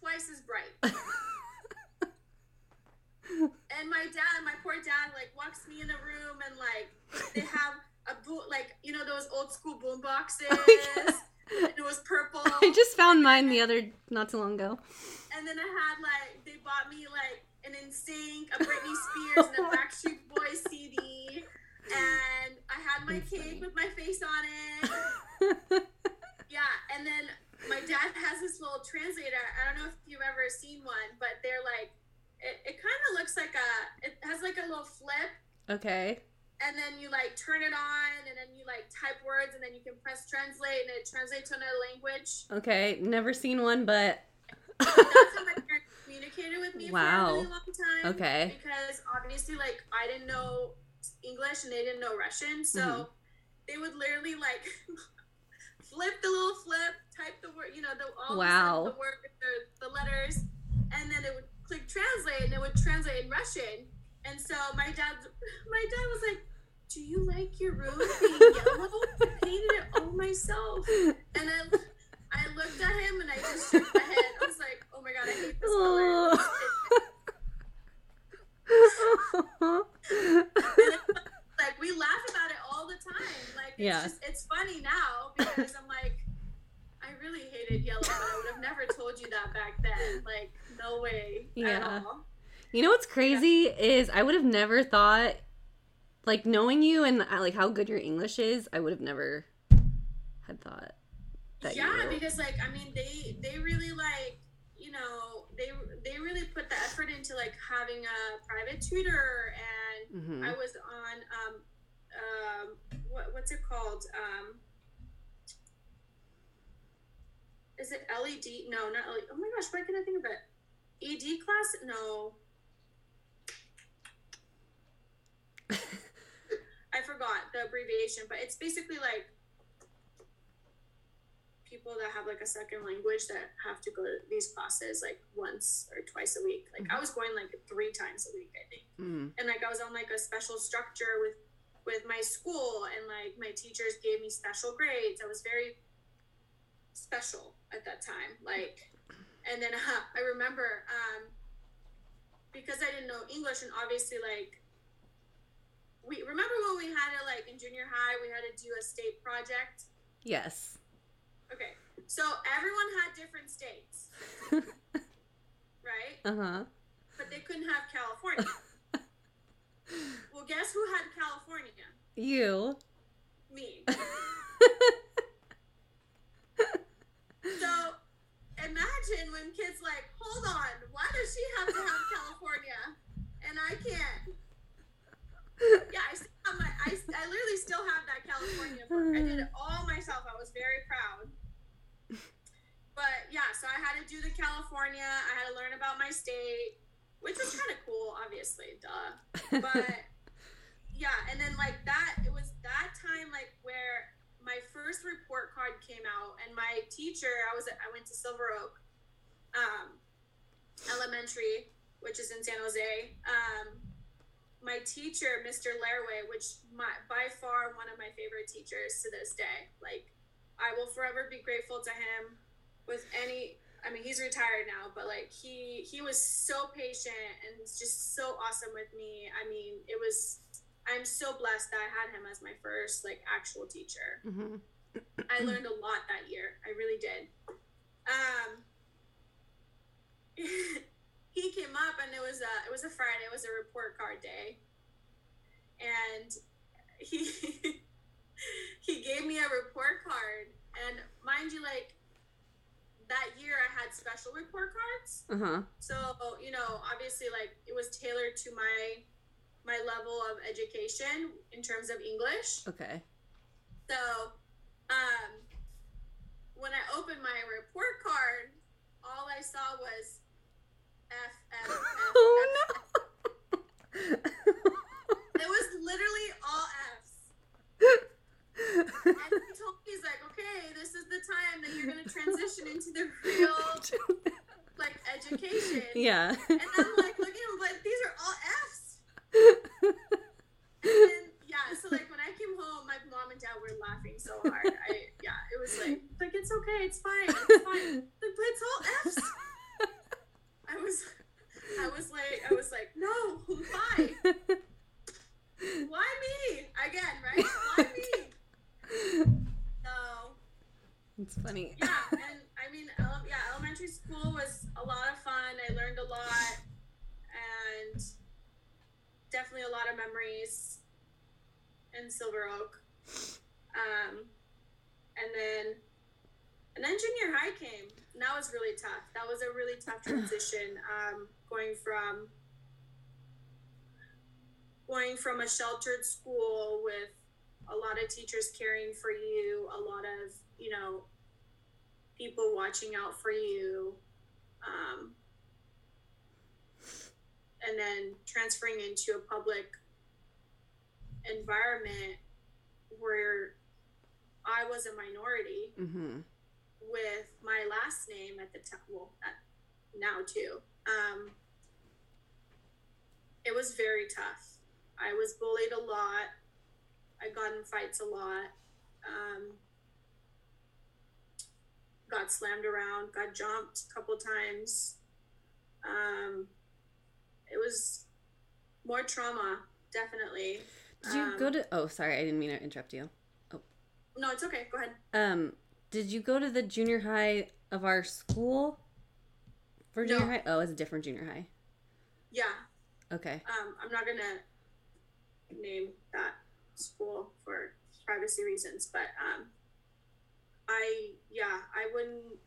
B: twice as bright. And my dad, my poor dad, like walks me in a room and like they have a boot, like you know those old school boom boxes.
A: Oh my God.
B: and it was purple.
A: I just found mine the other not too long ago.
B: And then I had like they bought me like an NSYNC, a Britney Spears, and a Backstreet Boys CD. And I had my
A: That's
B: cake
A: funny.
B: with my face on it. Yeah, and then my dad has this little translator. I don't know if you've ever seen one, but they're like, it, it kind of looks like a, it has like a little flip,
A: okay.
B: And then you like turn it on, and then you like type words, and then you can press translate, and it translates to another language.
A: Okay. Never seen one, but
B: That's how my parents communicated with me for a
A: Wow.
B: really long time.
A: Okay.
B: Because obviously, like, I didn't know English and they didn't know Russian. So
A: Mhm.
B: they would literally, like, flip the little flip, type the word, you know, the, all
A: Wow.
B: the, the word, the, the letters, and then it would click translate and it would translate in Russian. And so my dad, my dad was like, do you like your room being yellow? I painted it all myself. And I, I looked at him and I just shook my head. I was like, oh my god, I hate this color. Like we laugh about it all the time. Like it's
A: Yeah.
B: just it's funny now because I'm like, I really hated yellow, but I would have never told you that back then. Like no way
A: Yeah. You know what's crazy is I would have never thought, like knowing you and uh, like how good your English is, I would have never had thought that
B: yeah, because like I mean they they really like you know they they really put the effort into like having a private tutor and
A: Mhm.
B: I was on um um, what, what's it called? Um, is it LED? No, not LED. Oh my gosh, why can't I think of it? ED class? No. I forgot the abbreviation, but it's basically like people that have like a second language that have to go to these classes like once or twice a week. Like mm-hmm. I was going like three times a week, I think. Mm-hmm. And like I was on like a special structure with with my school and like my teachers gave me special grades. I was very special at that time. Like and then uh, I remember um because I didn't know English and obviously like we remember when we had it like in junior high we had to do a state project?
A: Yes.
B: Okay. So everyone had different states. Right?
A: Uh-huh.
B: But they couldn't have california. Well guess who had california?
A: You.
B: Me. So imagine when kids like hold on why does she have to have california? And i can't yeah, I still have my, I, I literally still have that California book. I did it all myself. I was very proud. But yeah, so I had to do the California. I had to learn about my state, which was kind of cool, obviously, duh. But yeah, and then like that, it was that time like where my first report card came out, and my teacher, I was I went to Silver Oak um, Elementary, which is in San Jose. Um, my teacher, Mr. Lairway, which my by far one of my favorite teachers to this day. Like, I will forever be grateful to him with any. I mean, he's retired now, but like he he was so patient and just so awesome with me. I mean, it was. I'm so blessed that I had him as my first like actual teacher. Mm-hmm. I learned a lot that year. I really did. Um. he came up and it was a it was a Friday. It was a report card day, and he he gave me a report card. And mind you, like that year, I had special report cards.
A: Uh-huh.
B: So you know, obviously, like it was tailored to my my level of education in terms of English.
A: Okay.
B: So, um, when I opened my report card, all I saw was. Oh F, no. it was literally all F's. and he told me, he's like, okay, this is the time that you're going to transition into the real, like, education.
A: Yeah.
B: And I'm like, look at him, like, these are all F's. and then, yeah, so, like, when I came home, my mom and dad were laughing so hard. I, yeah, it was like, like, it's okay, it's fine, it's fine. Like, but it's all F's. I was, I was like, I was like, no, why? why me again? Right? Why me? No.
A: It's funny.
B: Yeah, and I mean, ele- yeah, elementary school was a lot of fun. I learned a lot, and definitely a lot of memories in Silver Oak. Um, and then, and then junior high came and that was really tough. That was a really tough transition. Um, going from going from a sheltered school with a lot of teachers caring for you, a lot of you know people watching out for you, um, and then transferring into a public environment where I was a minority.
A: Mm-hmm
B: with my last name at the time, well, now too. Um, it was very tough. I was bullied a lot. I got in fights a lot. Um, got slammed around, got jumped a couple times. Um, it was more trauma, definitely.
A: Did you um, go to? Oh, sorry, I didn't mean to interrupt you. Oh,
B: no, it's okay. Go ahead.
A: Um, did you go to the junior high of our school? For junior no. high? Oh, it's a different junior high.
B: Yeah.
A: Okay.
B: Um, I'm not gonna name that school for privacy reasons, but um, I yeah, I wouldn't.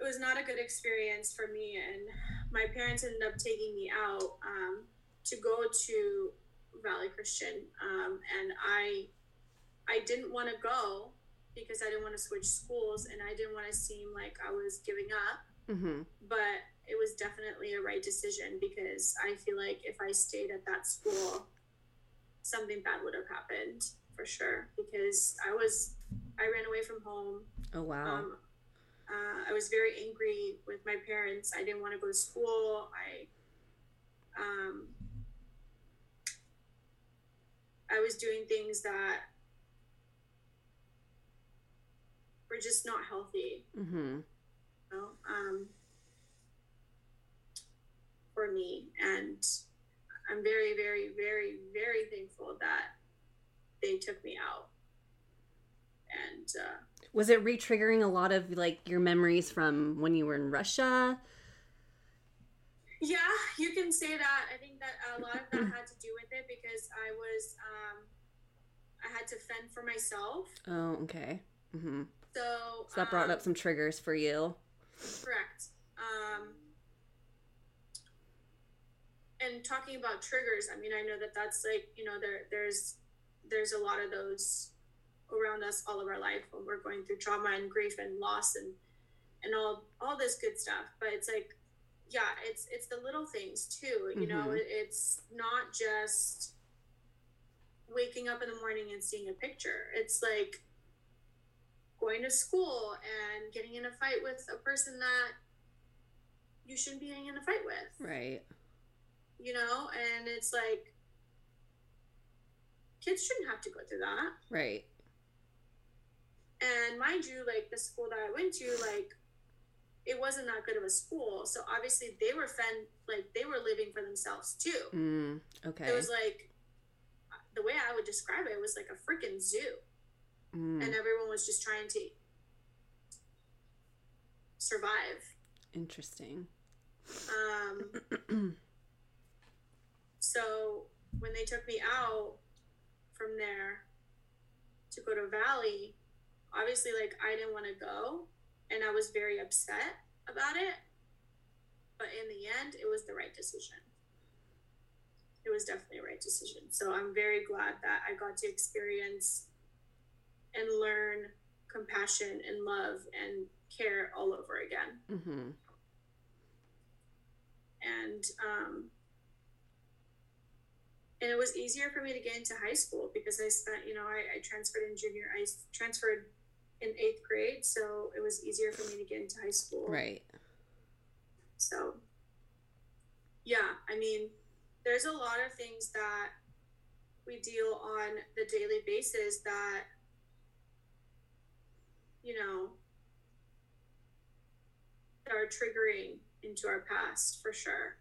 B: It was not a good experience for me, and my parents ended up taking me out um, to go to Valley Christian, um, and I I didn't want to go because I didn't want to switch schools and I didn't want to seem like I was giving up.
A: Mm-hmm.
B: But it was definitely a right decision because I feel like if I stayed at that school, something bad would have happened for sure. Because I was, I ran away from home.
A: Oh wow.
B: Um, uh, I was very angry with my parents. I didn't want to go to school. I, um, I was doing things that were just not healthy.
A: mm-hmm.
B: You know, um, for me, and I'm very, very, very, very thankful that they took me out. And uh,
A: Was it re-triggering a lot of like your memories from when you were in Russia?
B: Yeah, you can say that. I think that a lot of that had to do with it because I was, um, I had to fend for myself.
A: Oh, okay. Mm-hmm.
B: So,
A: So that brought
B: um,
A: up some triggers for you.
B: Correct. Um, and talking about triggers, I mean, I know that that's like you know there there's there's a lot of those around us all of our life when we're going through trauma and grief and loss and and all all this good stuff. But it's like, yeah, it's it's the little things too. You know,
A: Mhm.
B: it, it's not just waking up in the morning and seeing a picture. It's like going to school and getting in a fight with a person that you shouldn't be getting in a fight with
A: Right.
B: You know? And it's like kids shouldn't have to go through that.
A: Right.
B: and mind you like the school that i went to like it wasn't that good of a school. So obviously they were fend like they were living for themselves too.
A: Mm, okay.
B: it was like the way i would describe it, was like a freaking zoo.
A: Mm,
B: and everyone was just trying to survive.
A: Interesting.
B: um so when they took me out from there to go to Valley, obviously like I didn't want to go and I was very upset about it. But in the end, it was the right decision. It was definitely a right decision. So I'm very glad that I got to experience and learn compassion and love and care all over again
A: mm-hmm.
B: and um, and it was easier for me to get into high school because I spent, you know, I, I transferred in junior, I transferred in eighth grade, so it was easier for me to get into high school.
A: Right.
B: So, yeah, I mean, there's a lot of things that we deal on the daily basis that, you know, that are triggering into our past for sure.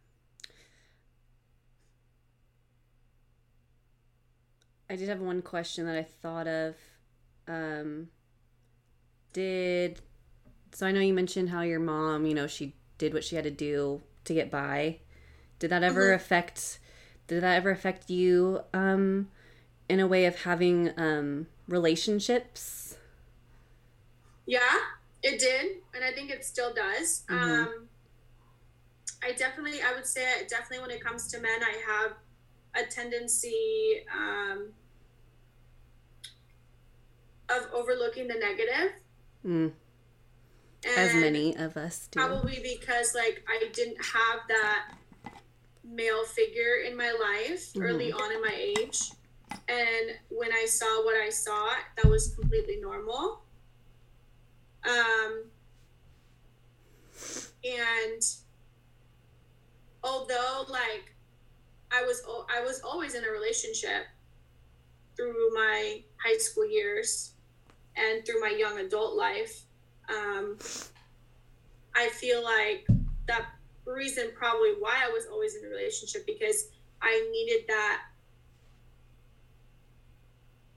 A: I did have one question that I thought of. Um, did so? I know you mentioned how your mom, you know, she did what she had to do to get by. Did that ever
B: Mhm.
A: affect? Did that ever affect you? Um, in a way of having um relationships.
B: Yeah, it did, and I think it still does.
A: Mhm.
B: Um, I definitely, I would say, definitely when it comes to men, I have a tendency um, of overlooking the negative.
A: Mm, as many of us do.
B: Probably because like I didn't have that male figure in my life early on in my age. And when I saw what I saw, that was completely normal. Um, and although like I was I was always in a relationship through my high school years and through my young adult life, um, I feel like that reason probably why I was always in a relationship because I needed that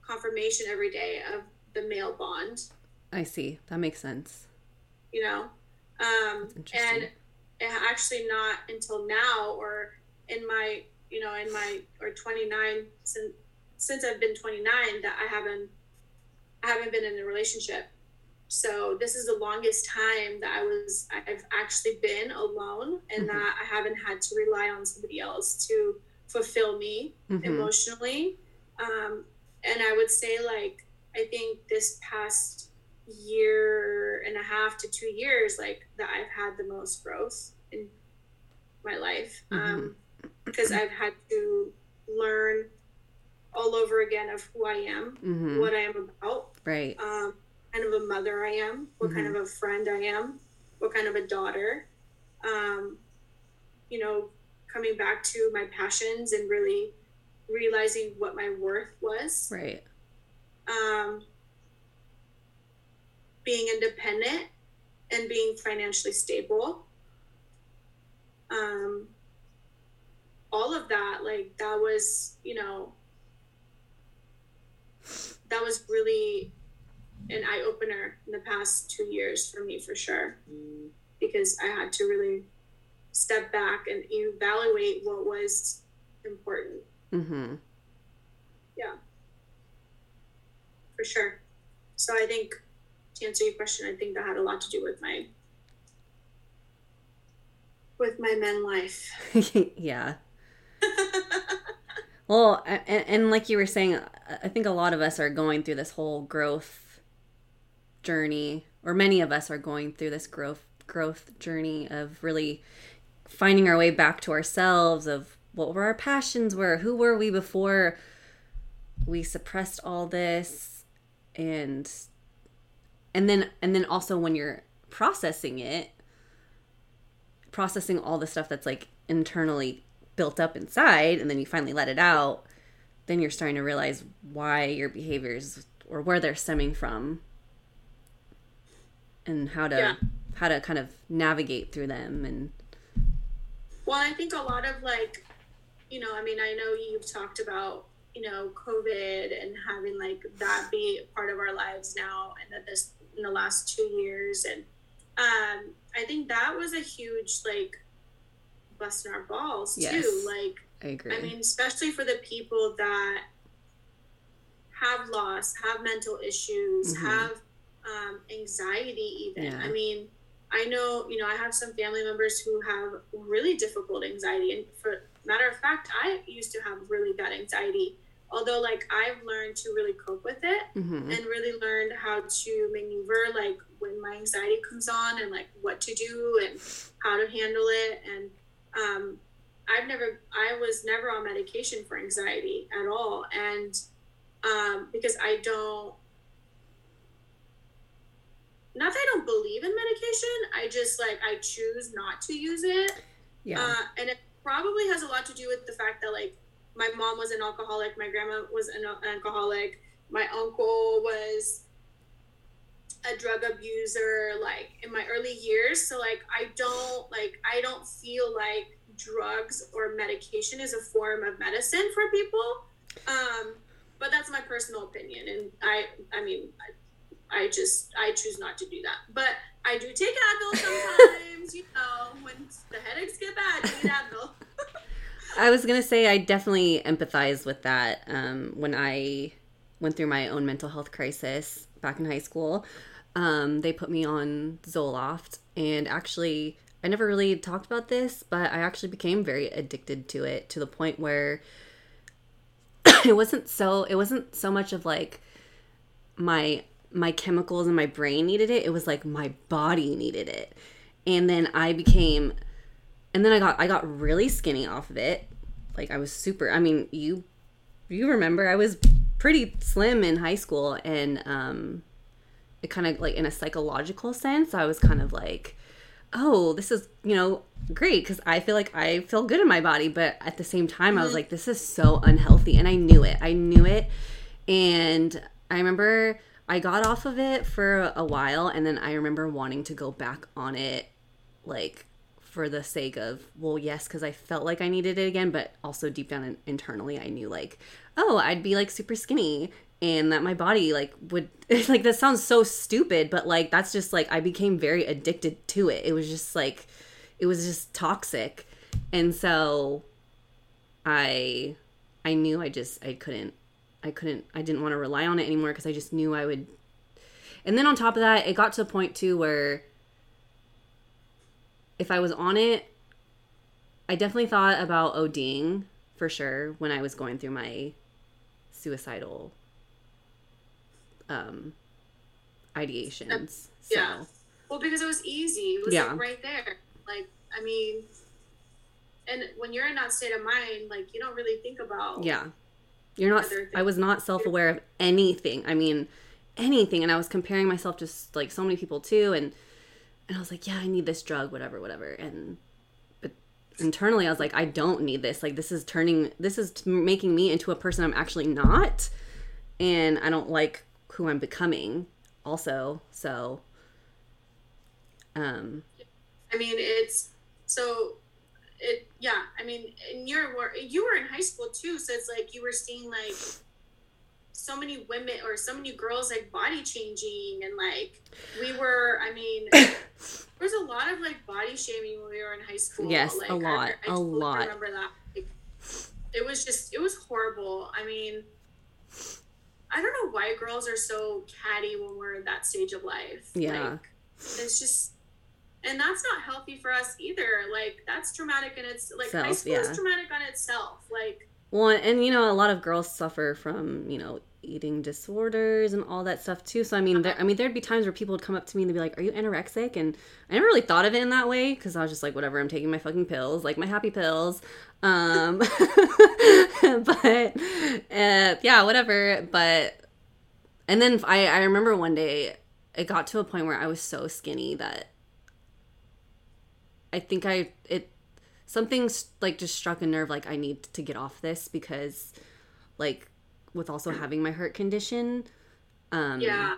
B: confirmation every day of the male bond,
A: I see. That makes sense.
B: you know. Um, and actually not until now or in my you know in my or 29 since since I've been 29 that I haven't I haven't been in a relationship. So this is the longest time that I was I've actually been alone and
A: Mhm.
B: that I haven't had to rely on somebody else to fulfill me mm-hmm. emotionally. Um, and I would say, like, I think this past year and a half to two years, like, that I've had the most growth in my life. Mm-hmm. Um, because I've had to learn all over again of who I am, mm-hmm. what I am about.
A: Right.
B: Um, kind of a mother I am, what mm-hmm. kind of a friend I am, what kind of a daughter. Um, you know, coming back to my passions and really realizing what my worth was.
A: Right.
B: Um, being independent and being financially stable. Um, all of that, like that was, you know, that was really an eye opener in the past two years for me for sure. Because I had to really step back and evaluate what was important.
A: Mm-hmm.
B: Yeah. For sure. So I think to answer your question, I think that had a lot to do with my with my men life.
A: yeah. well, and, and like you were saying, I think a lot of us are going through this whole growth journey, or many of us are going through this growth growth journey of really finding our way back to ourselves of what were our passions were who were we before we suppressed all this and and then and then also when you're processing it processing all the stuff that's like internally built up inside and then you finally let it out, then you're starting to realize why your behaviors or where they're stemming from and how to yeah. how to kind of navigate through them and
B: well i think a lot of like you know i mean i know you've talked about you know covid and having like that be part of our lives now and that this in the last two years and um i think that was a huge like busting our balls yes, too. Like,
A: I agree.
B: I mean, especially for the people that have loss, have mental issues, mm-hmm. have um, anxiety, even. Yeah. I mean, I know, you know, I have some family members who have really difficult anxiety. And for matter of fact, I used to have really bad anxiety. Although, like, I've learned to really cope with it mm-hmm. and really learned how to maneuver, like, when my anxiety comes on and, like, what to do and how to handle it. And um, I've never, I was never on medication for anxiety at all. And um, because I don't, not that I don't believe in medication, I just like, I choose not to use it.
A: Yeah.
B: Uh, and it probably has a lot to do with the fact that like my mom was an alcoholic, my grandma was an alcoholic, my uncle was a drug abuser like in my early years. So like i don't like i don't feel like drugs or medication is a form of medicine for people. Um but that's my personal opinion. And i i mean i, I just i choose not to do that. But i do take advil sometimes you know when the headaches get bad you need advil.
A: I was gonna say I definitely empathize with that. Um, when I went through my own mental health crisis back in high school, um, they put me on Zoloft, and actually, I never really talked about this, but I actually became very addicted to it to the point where it wasn't so it wasn't so much of like my my chemicals in my brain needed it, it was like my body needed it. And then I became and then I got I got really skinny off of it. Like I was super I mean, you you remember I was pretty slim in high school and um it kind of like in a psychological sense, I was kind of like, oh, this is, you know, great because I feel like I feel good in my body. But at the same time. I was mm-hmm. like, this is so unhealthy. And I knew it. I knew it. And I remember I got off of it for a while. And then I remember wanting to go back on it, like, for the sake of, well, yes, because I felt like I needed it again. But also deep down internally, I knew, like, oh, I'd be like super skinny and that my body like would like that sounds so stupid but like that's just like i became very addicted to it. It was just like it was just toxic. And so i i knew i just i couldn't i couldn't i didn't want to rely on it anymore because i just knew i would. And then on top of that it got to a point too where if i was on it i definitely thought about oding for sure when I was going through my suicidal um ideations. So
B: Yeah. Well, because it was easy. It was
A: Yeah.
B: like right there. Like, I mean, and when you're in that state of mind, like you don't really think about.
A: yeah. You're not I was not self-aware of anything. I mean, anything and I was comparing myself to like so many people too and and I was like, yeah, I need this drug, whatever, whatever. And but internally I was like, I don't need this. Like this is turning this is t- making me into a person I'm actually not and I don't like who I'm becoming also. So um
B: I mean, it's so. It yeah. I mean, and you're you were in high school too, so it's like you were seeing like so many women or so many girls like body changing and like we were. I mean. There was a lot of like body shaming when we were in high school.
A: Yes,
B: like,
A: a lot,
B: I, I
A: a lot.
B: Remember that? Like, it was just, it was horrible. I mean, I don't know why girls are so catty when we're in that stage of life.
A: Yeah.
B: like, it's just, and that's not healthy for us either. Like, that's traumatic, and it's like high school
A: yeah.
B: is traumatic on itself. Like,
A: Well, and you know, a lot of girls suffer from you know eating disorders and all that stuff too. So I mean, there, I mean, there'd be times where people would come up to me and they'd be like, "Are you anorexic?" And I never really thought of it in that way because I was just like, "Whatever, I'm taking my fucking pills, like my happy pills." Um, but uh, yeah, whatever. But and then I I remember one day it got to a point where I was so skinny that I think I it something's like just struck a nerve like I need to get off this because like with also having my heart condition um
B: yeah,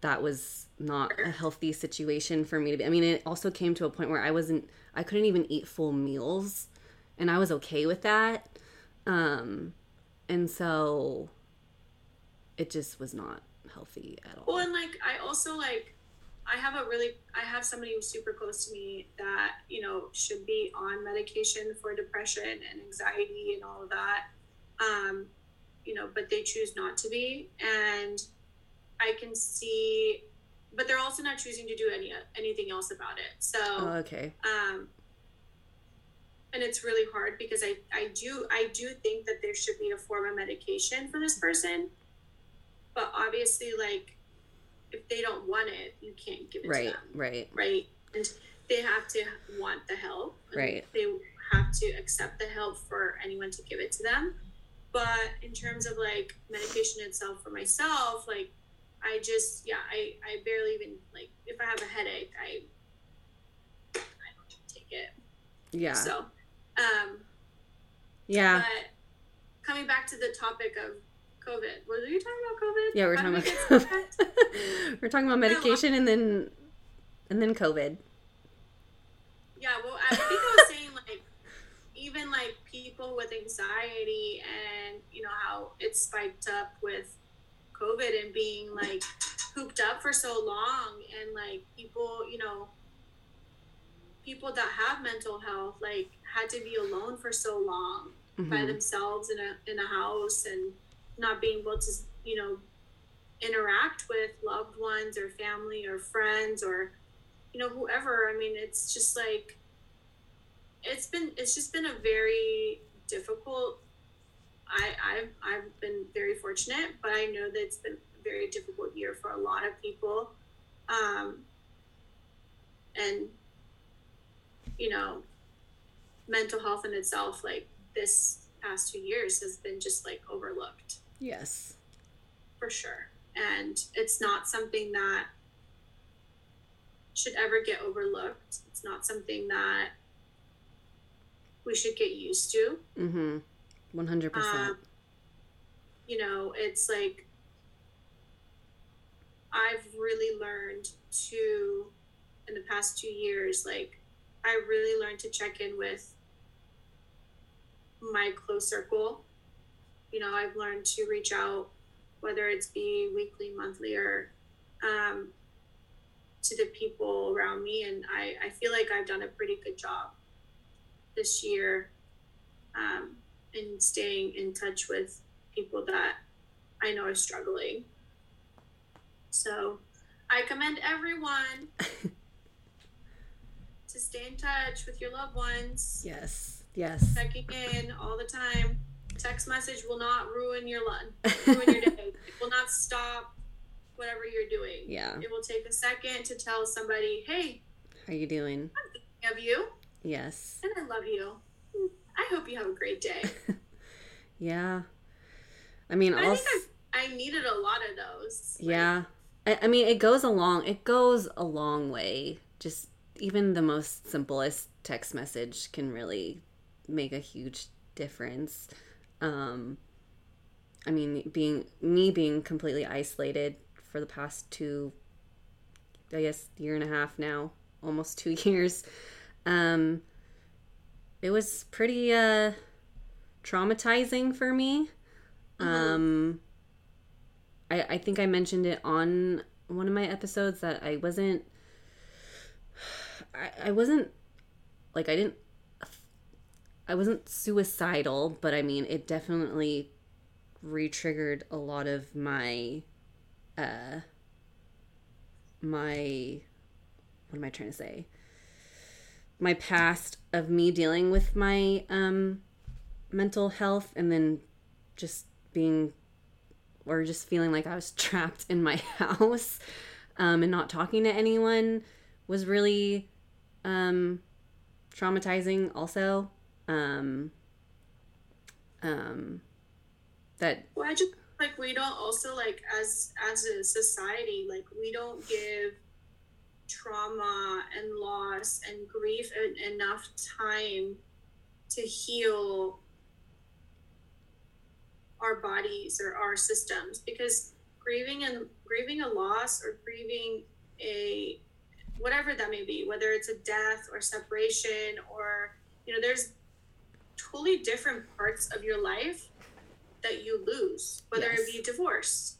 A: that was not a healthy situation for me to be. I mean, it also came to a point where I wasn't I couldn't even eat full meals and I was okay with that. Um and so it just was not healthy at all.
B: Well, and like I also like I have a really I have somebody who's super close to me that you know should be on medication for depression and anxiety and all of that. Um, you know, but they choose not to be, and I can see, but they're also not choosing to do any anything else about it. So
A: Oh, okay.
B: um, and it's really hard because I, I do I do think that there should be a form of medication for this person, but obviously like if they don't want it, you can't give it
A: Right,
B: to them,
A: right.
B: right? And they have to want the help,
A: Right.
B: They have to accept the help for anyone to give it to them. But in terms of like medication itself for myself, like I just yeah I I barely even like if I have a headache I I don't take it.
A: Yeah.
B: So, um,
A: yeah.
B: but coming back to the topic of COVID, were you talking about COVID?
A: Yeah, we're
B: How
A: talking about
B: we get to that?
A: COVID. we're talking about medication and then and then COVID.
B: yeah, well, I think I was saying like even like people with anxiety and you know how it spiked up with COVID and being like hooped up for so long and like people, you know, people that have mental health like had to be alone for so long by
A: Mhm.
B: themselves in a in a house and not being able to you know interact with loved ones or family or friends or you know whoever i mean it's just like it's been it's just been a very difficult. I i've, I've been very fortunate but i know that it's been a very difficult year for a lot of people. Um and you know mental health in itself like this past two years has been just like overlooked.
A: Yes.
B: for sure. And it's not something that should ever get overlooked. It's not something that we should get used to
A: Mm-hmm. One hundred percent.
B: um, you know it's like i've really learned to in the past two years like i really learned to check in with my close circle you know i've learned to reach out whether it's be weekly monthly or um, to the people around me and I, I feel like i've done a pretty good job this year um, in staying in touch with people that I know are struggling. So I commend everyone to stay in touch with your loved ones.
A: Yes. Yes.
B: Checking in all the time. Text message will not ruin your lunch, ruin your day. it will not stop whatever you're doing.
A: Yeah.
B: It will take a second to tell somebody, "Hey,
A: How you doing?
B: I'm thinking of you,
A: Yes.
B: and I love you. I hope you have a great day."
A: Yeah. I mean,
B: I think I, I needed a lot of those. Like,
A: yeah. I, I mean, it goes a long. It goes a long way. Just even the most simplest text message can really make a huge difference. Um, I mean, being me being completely isolated for the past two, I guess, year and a half now, almost two years. Um, it was pretty uh, traumatizing for me. Um, I, I think I mentioned it on one of my episodes that I wasn't I, I wasn't like I didn't I wasn't suicidal, but I mean it definitely re-triggered a lot of my uh my what am I trying to say? My past of me dealing with my um mental health and then just being or just feeling like I was trapped in my house um, and not talking to anyone was really um, traumatizing also. Um, um, that
B: Well, I just like we don't also like as as a society like we don't give trauma and loss and grief en- enough time to heal our bodies or our systems because grieving and grieving a loss or grieving a whatever that may be whether it's a death or separation or you know there's totally different parts of your life that you lose whether
A: Yes.
B: it be divorce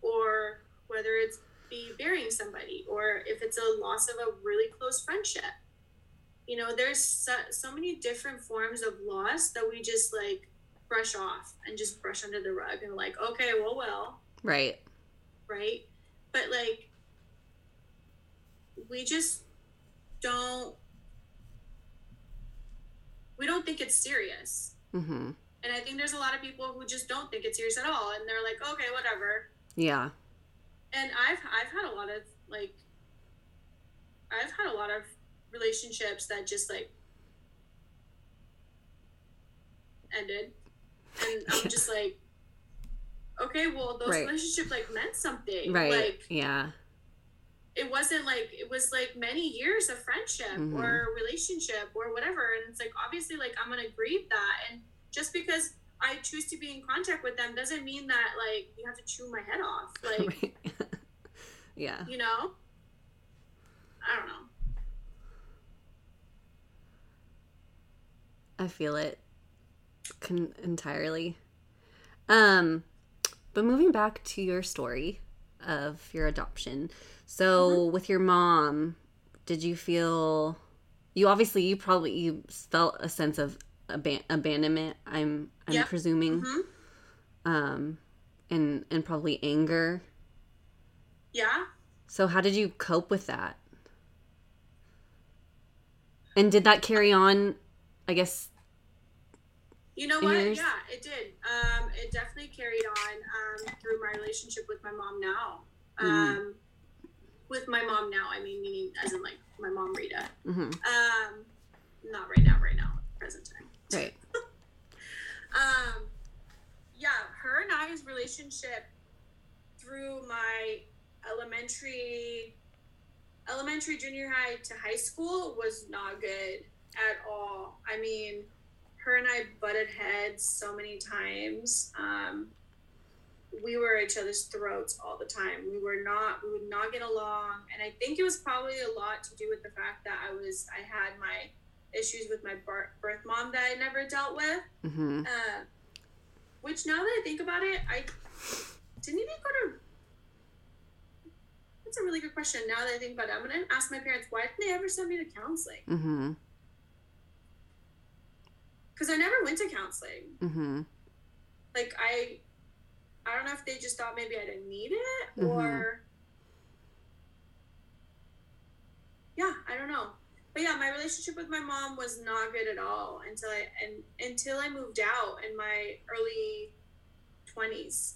B: or whether it's be burying somebody or if it's a loss of a really close friendship. You know there's so, so many different forms of loss that we just like brush off and just brush under the rug and like okay well well.
A: Right.
B: Right? But like we just don't we don't think it's serious.
A: Mm-hmm.
B: and i think there's a lot of people who just don't think it's serious at all and they're like okay whatever.
A: Yeah
B: and i've i've had a lot of like i've had a lot of relationships that just like ended. And i'm just like okay well those
A: Right.
B: relationships like meant something.
A: Right.
B: Like
A: yeah.
B: it wasn't like it was like many years of friendship
A: Mhm.
B: or relationship or whatever. And it's like obviously like i'm gonna grieve that. And just because i choose to be in contact with them doesn't mean that like you have to chew my head off like
A: right. yeah
B: you know i don't know
A: I feel it con- entirely. Um, but moving back to your story of your adoption. So with your mom, did you feel you obviously you probably you felt a sense of aban- abandonment, I'm I'm
B: Yep.
A: presuming.
B: hmm
A: Um and and probably anger.
B: yeah
A: So how did you cope with that? And did that carry on I guess
B: you know what
A: yours?
B: yeah it did um it definitely carried on um through my relationship with my mom now
A: Mhm.
B: um with my mom now i mean meaning as in like my mom rita
A: mhm,
B: um not right now right now present time
A: right.
B: um yeah her and i's relationship through my elementary elementary junior high to high school was not good at all. I mean her and i butted heads so many times. Um we were each other's throats all the time. We were not we would not get along. And i think it was probably a lot to do with the fact that i was i had my issues with my birth mom that i never dealt with
A: Mhm.
B: uh, which now that I think about it, I didn't even go to. That's a really good question. Now that I think about it, I'm gonna ask my parents why didn't they ever send me to counseling? Because I never went to counseling.
A: Mhm.
B: Like I, I don't know if they just thought maybe I didn't need it
A: Mhm.
B: or. Yeah, I don't know. But yeah, my relationship with my mom was not good at all until I and until I moved out in my early twenties.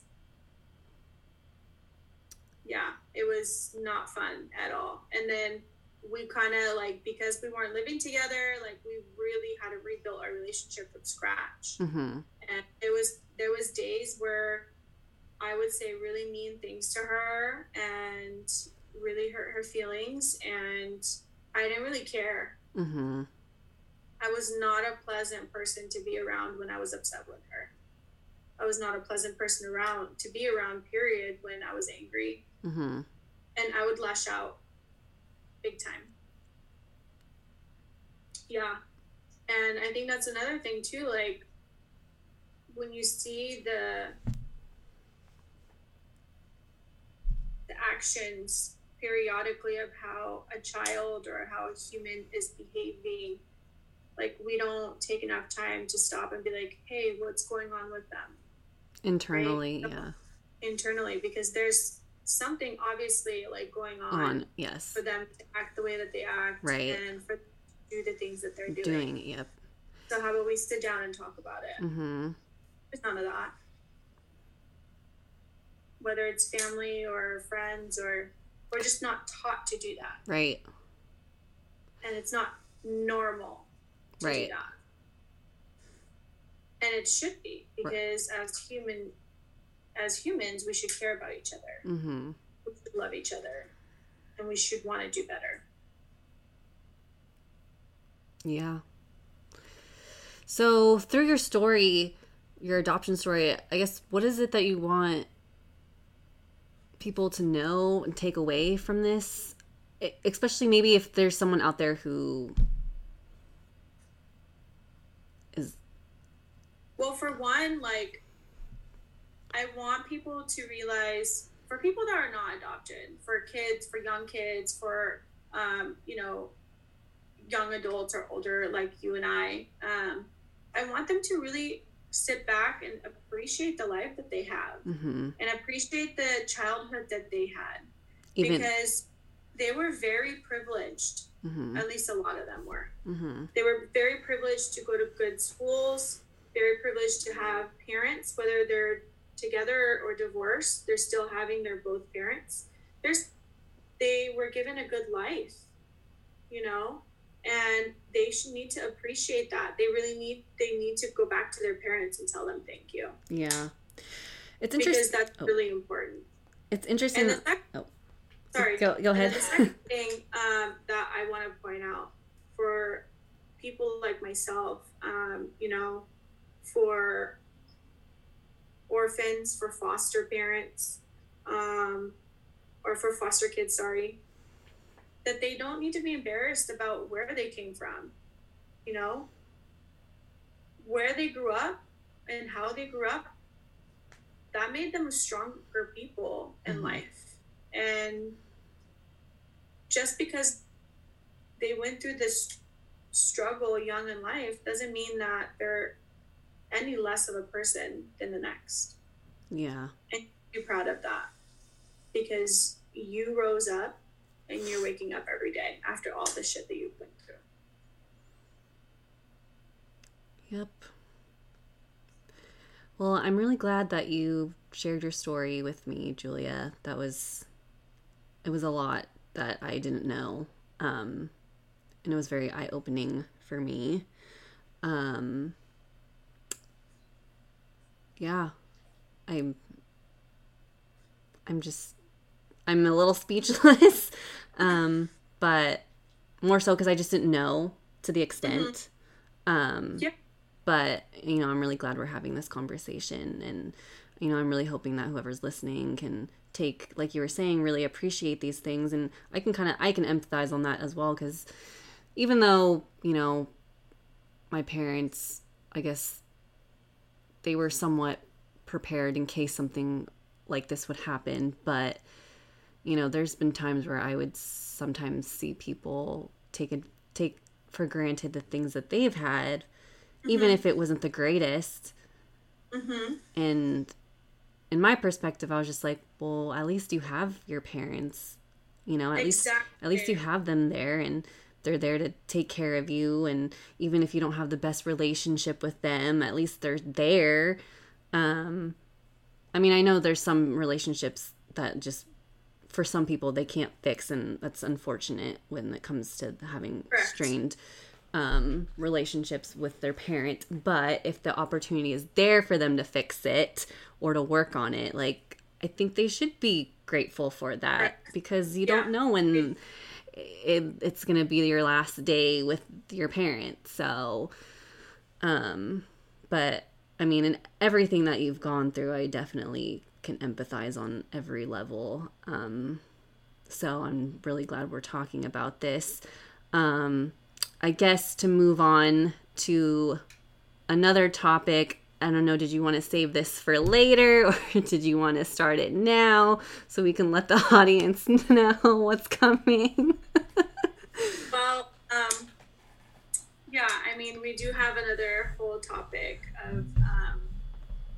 B: Yeah, it was not fun at all. And then we kind of like because we weren't living together, like we really had to rebuild our relationship from scratch.
A: Mm-hmm.
B: And it was there was days where I would say really mean things to her and really hurt her feelings and I didn't really care.
A: Mm-hmm.
B: I was not a pleasant person to be around when I was upset with her. I was not a pleasant person around to be around, period, when I was angry.
A: Mm-hmm.
B: And I would lash out big time. Yeah. And I think that's another thing, too. Like, when you see the the actions periodically of how a child or how a human is behaving like we don't take enough time to stop and be like hey what's going on with them
A: Internally,
B: Right.
A: yeah.
B: internally because there's something obviously like going on,
A: On, yes.
B: for them to act the way that they act
A: Right.
B: and for do the things that they're doing.
A: Doing, yep.
B: so how about we sit down and talk about it
A: Mm-hmm.
B: there's none of that whether it's family or friends or we're just not taught to do that
A: Right.
B: and it's not normal to
A: Right.
B: do that. And it should be because as human as humans we should care about each other.
A: Mm-hmm.
B: We should love each other and we should want to do better.
A: Yeah. So through your story, your adoption story, I guess what is it that you want people to know and take away from this? Especially maybe if there's someone out there who is
B: Well, for one, like I want people to realize for people that are not adopted, for kids, for young kids, for um, you know, young adults or older like you and I, um, I want them to really sit back and appreciate the life that they have
A: mhm,
B: and appreciate the childhood that they had
A: even
B: because they were very privileged.
A: mhm,
B: At least a lot of them were.
A: mhm,
B: They were very privileged to go to good schools, very privileged to have parents, whether they're together or divorced, they're still having their both parents. There's they were given a good life, you know, and they should need to appreciate that. They really need they need to go back to their parents and tell them thank you.
A: yeah. It's
B: Because
A: interesting.
B: that's
A: oh.
B: really important.
A: It's interesting.
B: And the sec-
A: oh.
B: sorry.
A: Go go ahead.
B: the second thing um, that I want to point out for people like myself, um, you know, for orphans, for foster parents, um, or for foster kids, sorry, that they don't need to be embarrassed about where they came from, you know, where they grew up and how they grew up. That made them stronger people in
A: Mhm.
B: life. And just because they went through this struggle young in life doesn't mean that they're any less of a person than the next.
A: yeah.
B: And be proud of that because you rose up and you're waking up every day after all the shit that you've been through.
A: Yep. Well, I'm really glad that you shared your story with me, Julia. That was it was a lot that I didn't know. Um and it was very eye-opening for me. Um Yeah. I'm I'm just I'm a little speechless. um but more so cuz I just didn't know to the extent. Um
B: Yeah.
A: but you know i'm really glad we're having this conversation and you know i'm really hoping that whoever's listening can take like you were saying really appreciate these things and i can kind of i can empathize on that as well because even though you know my parents i guess they were somewhat prepared in case something like this would happen but you know there's been times where i would sometimes see people take a, take for granted the things that they've had even if it wasn't the greatest.
B: Mm-hmm.
A: And in my perspective, I was just like, well, at least you have your parents, you know, at least at least you have them there, and they're there to take care of you and even if you don't have the best relationship with them at least they're there um i mean i know there's some relationships that just for some people they can't fix and that's unfortunate when it comes to having Correct. strained um, relationships with their parent but if the opportunity is there for them to fix it or to work on it like i think they should be grateful for that because you yeah. don't know when it, it's gonna be your last day with your parents so um but i mean in everything that you've gone through i definitely can empathize on every level um so i'm really glad we're talking about this um i guess to move on to another topic I don't know, did you want to save this for later or did you want to start it now so we can let the audience know what's coming?
B: well, um, yeah, I mean, we do have another whole topic of um,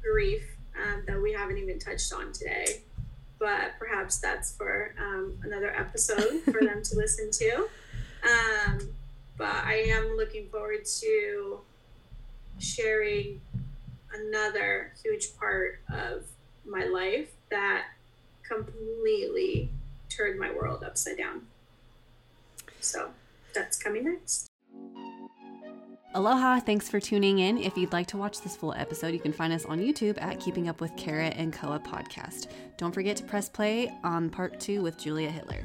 B: grief um, that we haven't even touched on today, but perhaps that's for um, another episode for them to listen to. Um, but I am looking forward to sharing another huge part of my life that completely turned my world upside down. So that's coming next.
A: Aloha, thanks for tuning in. If you'd like to watch this full episode, you can find us on YouTube at Keeping Up with Kara and Koa podcast. Don't forget to press play on part two with Julia Hitler.